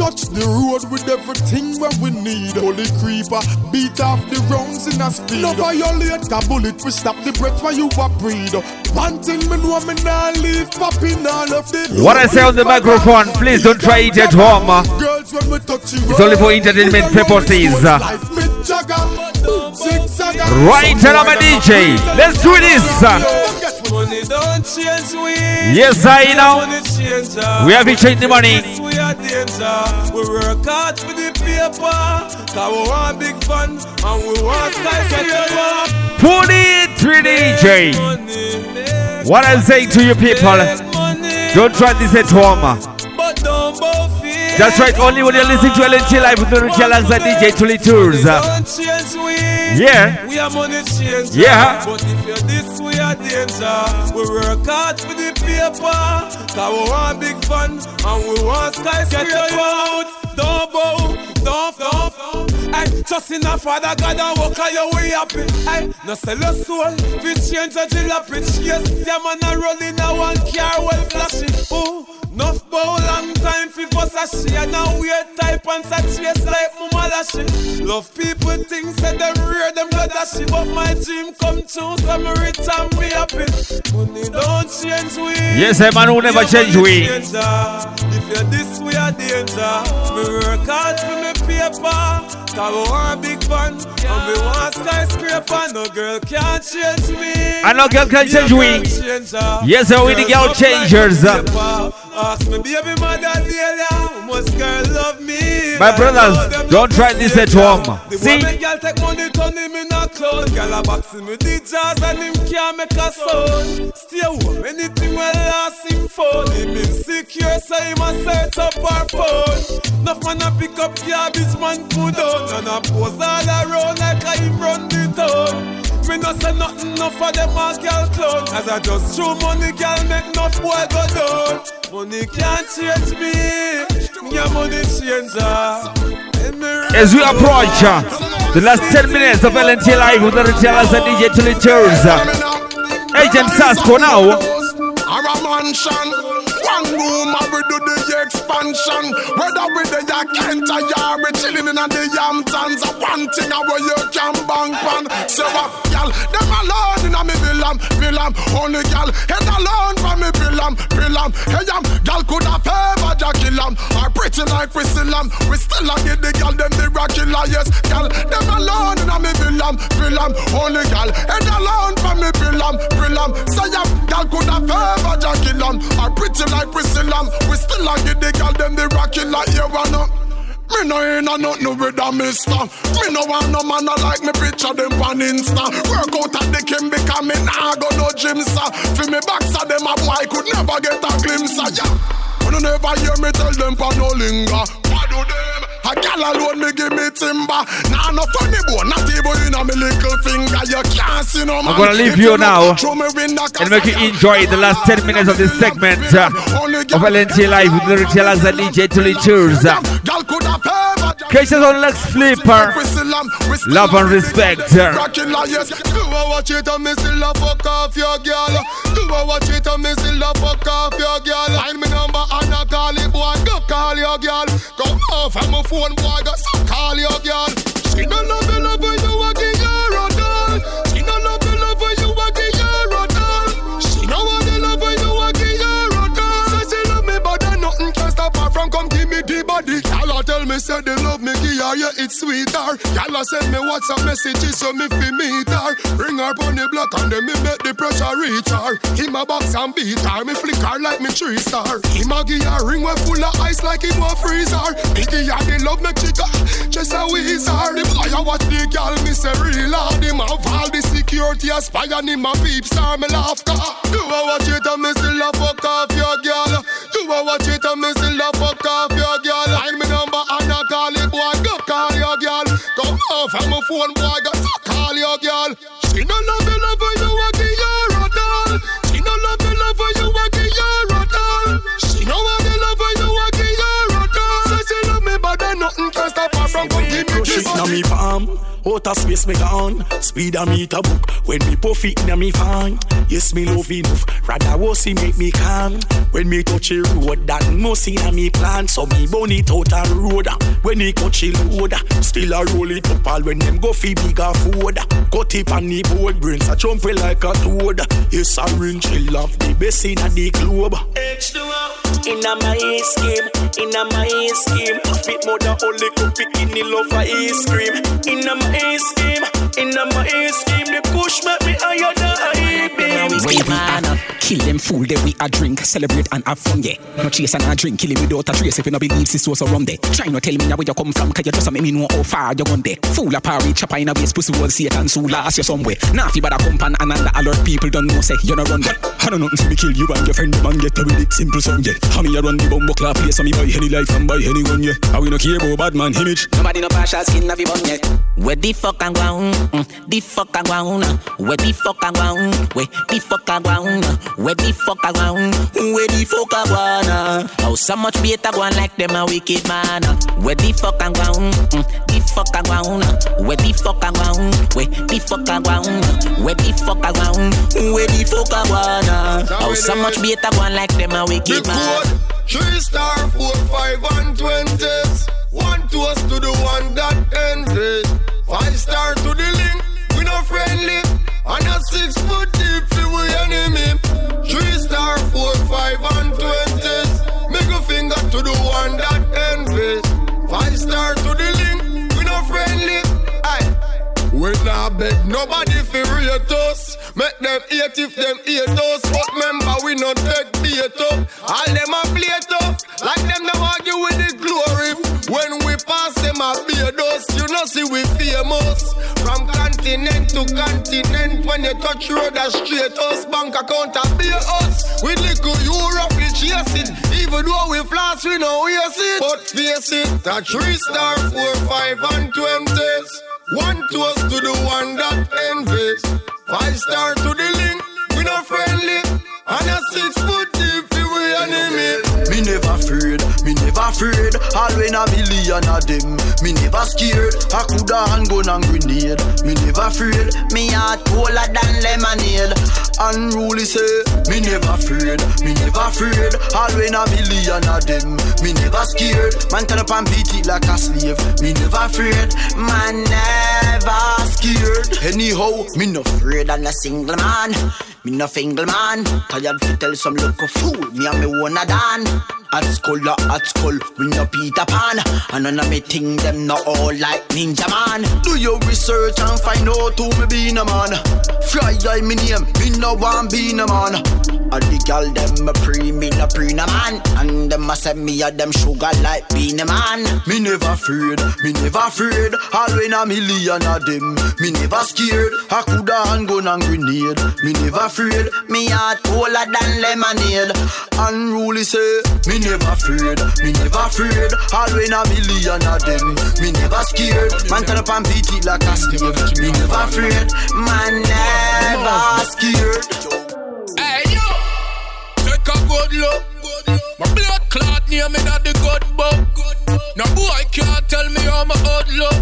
Touch the road with everything where we need. Holy creeper, beat off the rounds in a speed. No violate a bullet, we stop the breath while you a breathe. One thing me know me nah leave popping all of the. What I say on the microphone, please don't try it at home. Girls when we touch the It's only for entertainment purposes. Like Mick Jagger, zigzagger. Right, and I'm a DJ. Let's do this. Money don't change we. Yes, I know. We have been changing the money. We are danger. We work hard for the paper. Cause we want big fun and we want skyscraper. Put it to DJ. What I'm saying to you people, don't try this at home. But don't bow. That's right, only when you're listening to LNT Live with the Richie alongside DJ Tully Tours. Don't change we. Yeah. We are money change. Yeah. But if you're this, we are danger. We work hard for the paper. Cause we want big fun and we want skyscraper. Get your out. Don't bow. Don't, don't. Hey, just in a father God and walk on your way happy. Hey, no sell your soul. We change a jalopy. Yes, yeah, man, I roll in a one car well flashy. Ooh. Enough bow long time a she And now weird type and chase like mama lashy Love people think say them rear them blood ashy But my dream come true so me rich and be happy Money don't change we Yes, a man who never change we. Danger. Uh. If you're this we are danger Me work hard for me paper Cause we want big fun. And we want skyscraper. No girl can't change me. I know girl can change No her. Yes, sir, we the girl changers. Ask me baby mother Delia girl love me My brothers, don't try the this at home. See? woman girl take money turn him in a clown Girl a box him with the jazz and him can't make a sound. Stay home anything will last him phone Him insecure so him a search up our phone. Enough man a pick up garbage man put down. And a pose all around like a him run the town me no say nothing, enough for them a girl clown As I just show money, girl make enough boy go down Money can't change me, yeah money changer As we approach uh, the last 10 minutes of LNT Live with the Richie alongside DJ Tully Tours. uh, Agent Sasco now. Or a mansion One room and we do the expansion. Whether we the ya Kent or ya We chilling in the Hamptons one thing a where you can bank on. So what, y'all Them alone in a me villam, villam Only y'all head alone for me villam, villam Hey, um, y'all could have favor ya kill 'em. Or pretty like we still 'em. We still a give the y'all them the rocky Yes, y'all Them alone in a me villam, villam Only y'all head alone for me villam, villam Say ya, y'all could have favor ya kill 'em. Or pretty like we still 'em. We still a give the y'all them the rocky like you wanna. Me no ain't a nothing with a mister. Me no want no man a like me picture them on Insta. Work out at the Kim because me nah go no gym sir. For me backs of them a boy could never get a glimpse of ya. You never hear me tell them pa no linger. What do them? A gal alone me give me timber. Nah, no funny boy, not even you know me little finger. You can't see no man. I'm gonna leave you now and make you enjoy the last 10 minutes of this segment uh, of LNT Live with Lyric Tellers and DJ Tully Cases on Lex Flipper. Love and respect. Uh. Do I watch it and miss fuck off your girl? Do I watch it and miss fuck off your girl? Find me number and I call it boy, go call your girl from my phone, boy, just call your girl. She don't love me. Me say they love me, give her, yeah, it's sweeter. Y'all send me WhatsApp messages so me fi meet her. Bring her on the block and then me make the pressure reach her. In my box and beat her, me flick her like me tree star. In my give her ring we full of ice like it was freezer. Biggie a the love me chica, just a wizard. Boy a watch the girl, me say real hard. Him have all the security a spy and him a peep star. Me laugh car. You a watch it and me still a fuck off your girl. You a watch it and me from my phone boy, go so call your girl. She no love you, love you a give her a doll. She no love you, love you a give her a doll. She no want you, love you a give her a doll. Say she love me, but then nothing can stop her from come give me kiss. na me palm, outer space me gone. Speed a meter book when me puff it na me fan. Yes me love enough, rather was he make me calm. When me touch a road, that must in a me plan. So me burn it out a road. When he catch a load, still a roll it up all when them go fi bigger food. Cut it on the board, brains a jump like a toad. Yes a ring chill off the best in a the globe. H2O Inna my scheme, In inna my scheme Fit more than only cook bikini love for ice cream Inna my scheme, inna my scheme The push make me higher than I beam Wave man, kill them fool, they we a drink, celebrate and have fun, yeah. No chase and a drink, kill him without a trace if you no believe this was around there. Try not tell me now where you come from, cause you just a make me know how far you gone there. Fool a parry, chopper in a waist, pussy will see it and so last you somewhere. Now if you better come pan and under alert people don't know, say you no run there. I don't nothing to be kill you and your friend, man, get away with it, simple song, yeah. How me a run the bumbo clap place, so me buy any life and buy anyone, yeah. How we no care about bad man image. Nobody no partial skin of your bun yet. Where the fuck I'm going? Mm, the fuck I'm? Where the fuck I'm? Where the fuck I'm? Where the fuck I'm? Where the fuck going? How so much better going like them a wicked man? Where the fuck I'm? Mm, the fuck I'm? Where the fuck I'm? Where the fuck I'm? Where the fuck I'm? Where the fuck going? How so much better going like them a wicked man? Three star, four, five, and twenties. One toast to the one that envies. Five star to the link, we no friendly. And a six foot deep, we enemy. Three star, four, five, and twenties. Middle finger to the one that envies. Five star We nah beg nobody fi rate us. Make them hate if them hate us. But remember we no take bait up. All them a play tough. Like them no argue with the glory. When we pass them a beard us. You know see we famous. From continent to continent. When you touch road a straight us. Bank account a pay us. We little Europe we chase it. Even though we floss we no waste it. But face it. That three star, four, five and twenties. One toast to the one that envies. Five star to the link, we no friendly. And a six foot enemy. Me never afraid, me never afraid. All when a million of them, me never scared. I coulda handgun and grenade. Me never afraid. Me heart colder than lemonade. Unruly say, me never afraid, me never afraid. All when a million of them, me never scared. Man turn up and beat it like a slave. Me never afraid, Man never scared. Anyhow, me no afraid and a single man. Me no single man. Tired to tell some local fool. Me and me wanna dan. At school, uh, at school, we no Peter Pan. And none of me think them not all like Ninja Man. Do your research and find out who me be a man. Fly guy me name, me no want be a man. And the gal them a pre, me no pre no man. And them a send me a them sugar like being a man. Me never afraid, me never afraid. All when a million of them, me never scared. I coulda handgun and grenade. Me never afraid, me heart colder than lemonade. Unruly say, me never afraid, me never afraid. All when a million of them, me never scared. Man turn up and beat it like a slave. Me never afraid, man never scared. Good look. My blood clot near me not the good book. No boy can't tell me how my old look.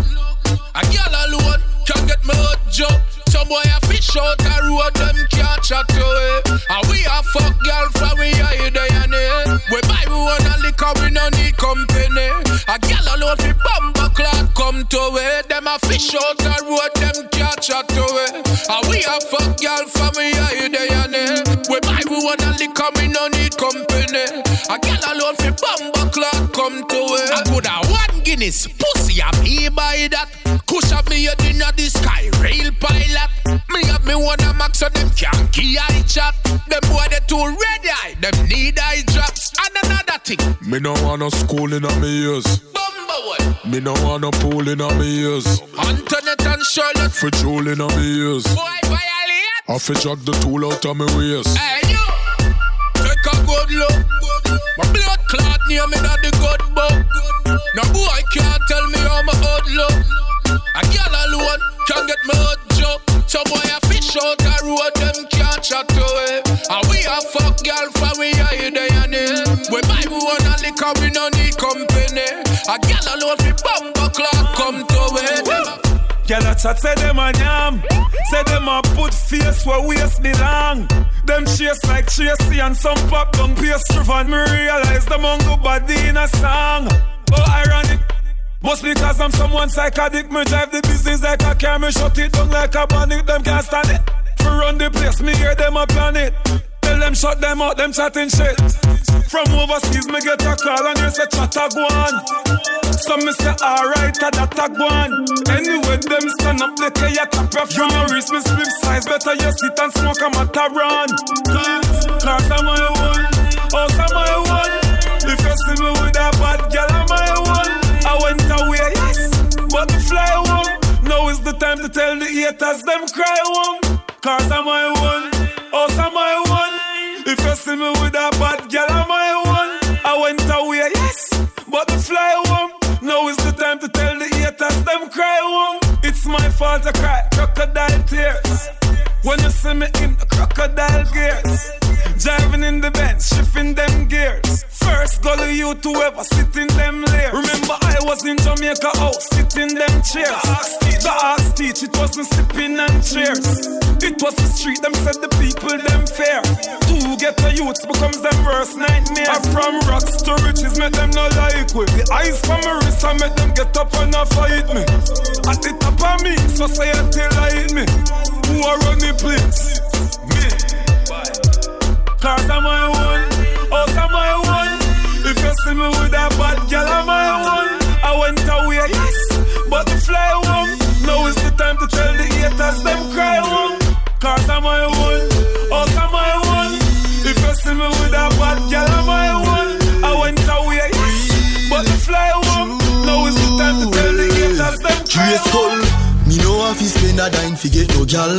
A girl alone can get hot joke. Some boy a fish out a road, them can't chat away. And we a fuck girl from we there and there. We buy we wanna liquor, we no need company. A girl alone fi bumper clock come to it. Them a fish out the road, them catch out to it. And we a fuck girl from eye day and day. We buy we wanna liquor, me no need. I get a girl alone fi bumper clock come to it. I could have one Guinness pussy, I me by that. Push up me head inna the sky, rail pilot. Me have me wanna max so them can't key eye chat. Them boy they too ready, eye, them need eye drops. And another thing, Me no want no school in a me ears. Me no want no pool in a me ears. Antoinette and Charlotte. For jewel in a me ears. Boy violate. I fi jack the tool out of me waist. Hey you, a good look. My blood clot near me that the good book. No boy can't tell me how my hood look. A girl alone can get me hood joke. So boy I fish out the road, them can't chat to it. And we a fuck girl from we eye day and. We buy we wanna liquor, we no need company. A girl alone fi bumper it. Girl a chat say them a yam. Say them a put face where waist belong. Them chase like Tracy and some pop down pastry van. Me realize them on body in a song. Oh ironic. Must because I'm someone psychotic. Me drive the business like a car. Me shut it down like a bonnet. Them can't stand it. For run the place Me hear them a plan it Tell them shut them out Them chatting shit. From overseas me get a call And they say chatter go on. Some me say alright a that a go on. Anyway them stand up They tell you cap your You know wrist me slip size. Better you sit and smoke a Mataran Cause, cause I'm my one? Oh, I'm my one? If you see me with a bad girl I'm my one? I went away, yes, but fly home. Now is the time to tell the haters them cry home. Cause I'm my one, oh, I'm my one. See me with a bad girl, I'm my one. I went away, yes, but fly home. Now is the time to tell the haters them cry home. It's my fault to cry crocodile tears. When you see me in the crocodile gears. Driving in the Benz, shifting them gears. First to you to ever sit in them layers. Remember I was in Jamaica oh, house, sitting them chairs. The ass teach, it wasn't sipping and cheers. It was the street, them said the people them fair. Two get the youths becomes them worst nightmare. I'm from rocks to riches, make them no like with the eyes from my wrist, I make them get up and a fight me. At the top of me, society like me. Who are running place? Me. Cause I'm my one, see me with a bad girl, I'm my one. I went away, yes, but to fly home. Now is the time to tell the haters them cry home. Cause I'm my one, oh, I'm my one. If you see me with a bad girl, I'm my one. I went away, yes, but to fly home. Now is the time to tell the haters them cry home. Me know have spend a dime fi get no gal.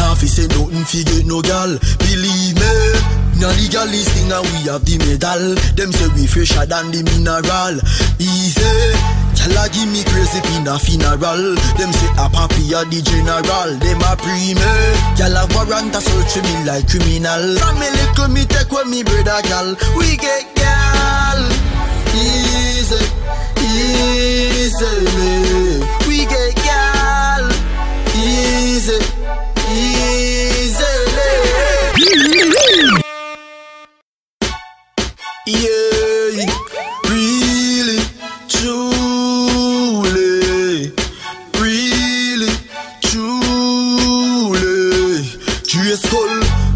Now fi say nothing fi get no gal. Believe me Now legalist thing and we have the medal. Them say we fresher than the mineral. Easy Gyal a give me crazy pin a funeral. Them say a papi a the general. Them a pre me Gyal a warrant a search me like criminal. From me little me take with me brother gal. We get gal. Easy Easily Easy. Easily. Yeah Really Truly Really Truly.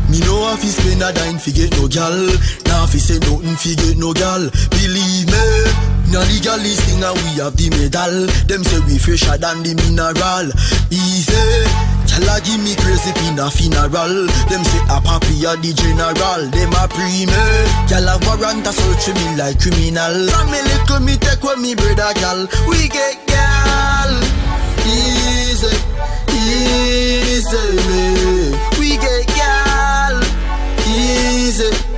Me know have to spend a dime fi get no gal. Now fi say nothing fi get no gal. Believe me Now legalist thing and we have the medal. Them say we fresher than the mineral. Easy. A give me crazy pin a funeral. Them say a papi a the general. Them a pre me Gyal a warrant a search me like criminal. From me little me take with me brother gal We get gal Easy Easily We get gal Easy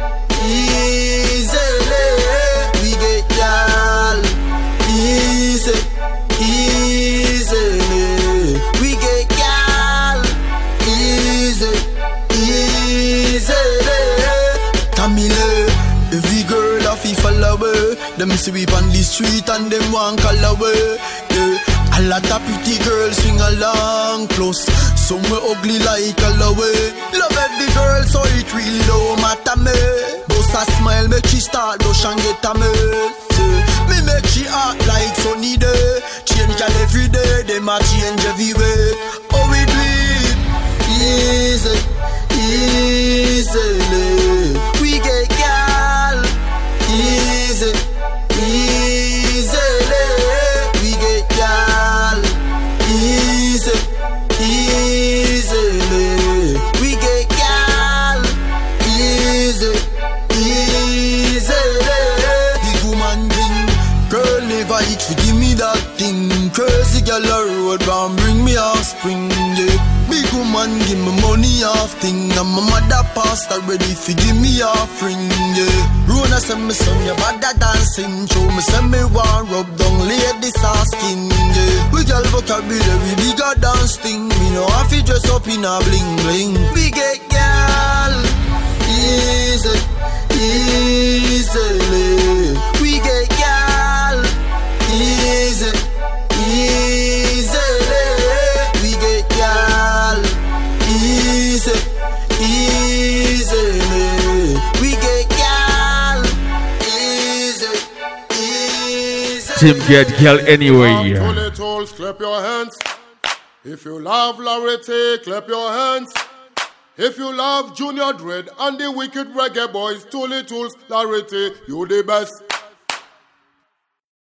see we on the street and them want call away yeah. A lot of pretty girls sing along close. Some we ugly like all away Love every girl so it really don't matter me. Bust a smile make she start blush and get a mess. Yeah. Me make she act like sunny day. A change every way. Oh, we do it? Easy, easily. We get gal. Easy, road bound bring me offspring, yeah. Big woman give me money off thing, and my mother passed already fi give me offering, yeah. Rona send me son you bad that dancing, show me say me want rub down ladies asking, yeah. We girl vocabulary we bigger dance thing, me know I fi dress up in a bling bling. We get girl easy, easily. We get gal easy, Tim get girl anyway. Clap your hands. If you love Larity, clap your hands. If you love Junior Dread and the wicked reggae boys, Tooly Tools, Larity, you the best.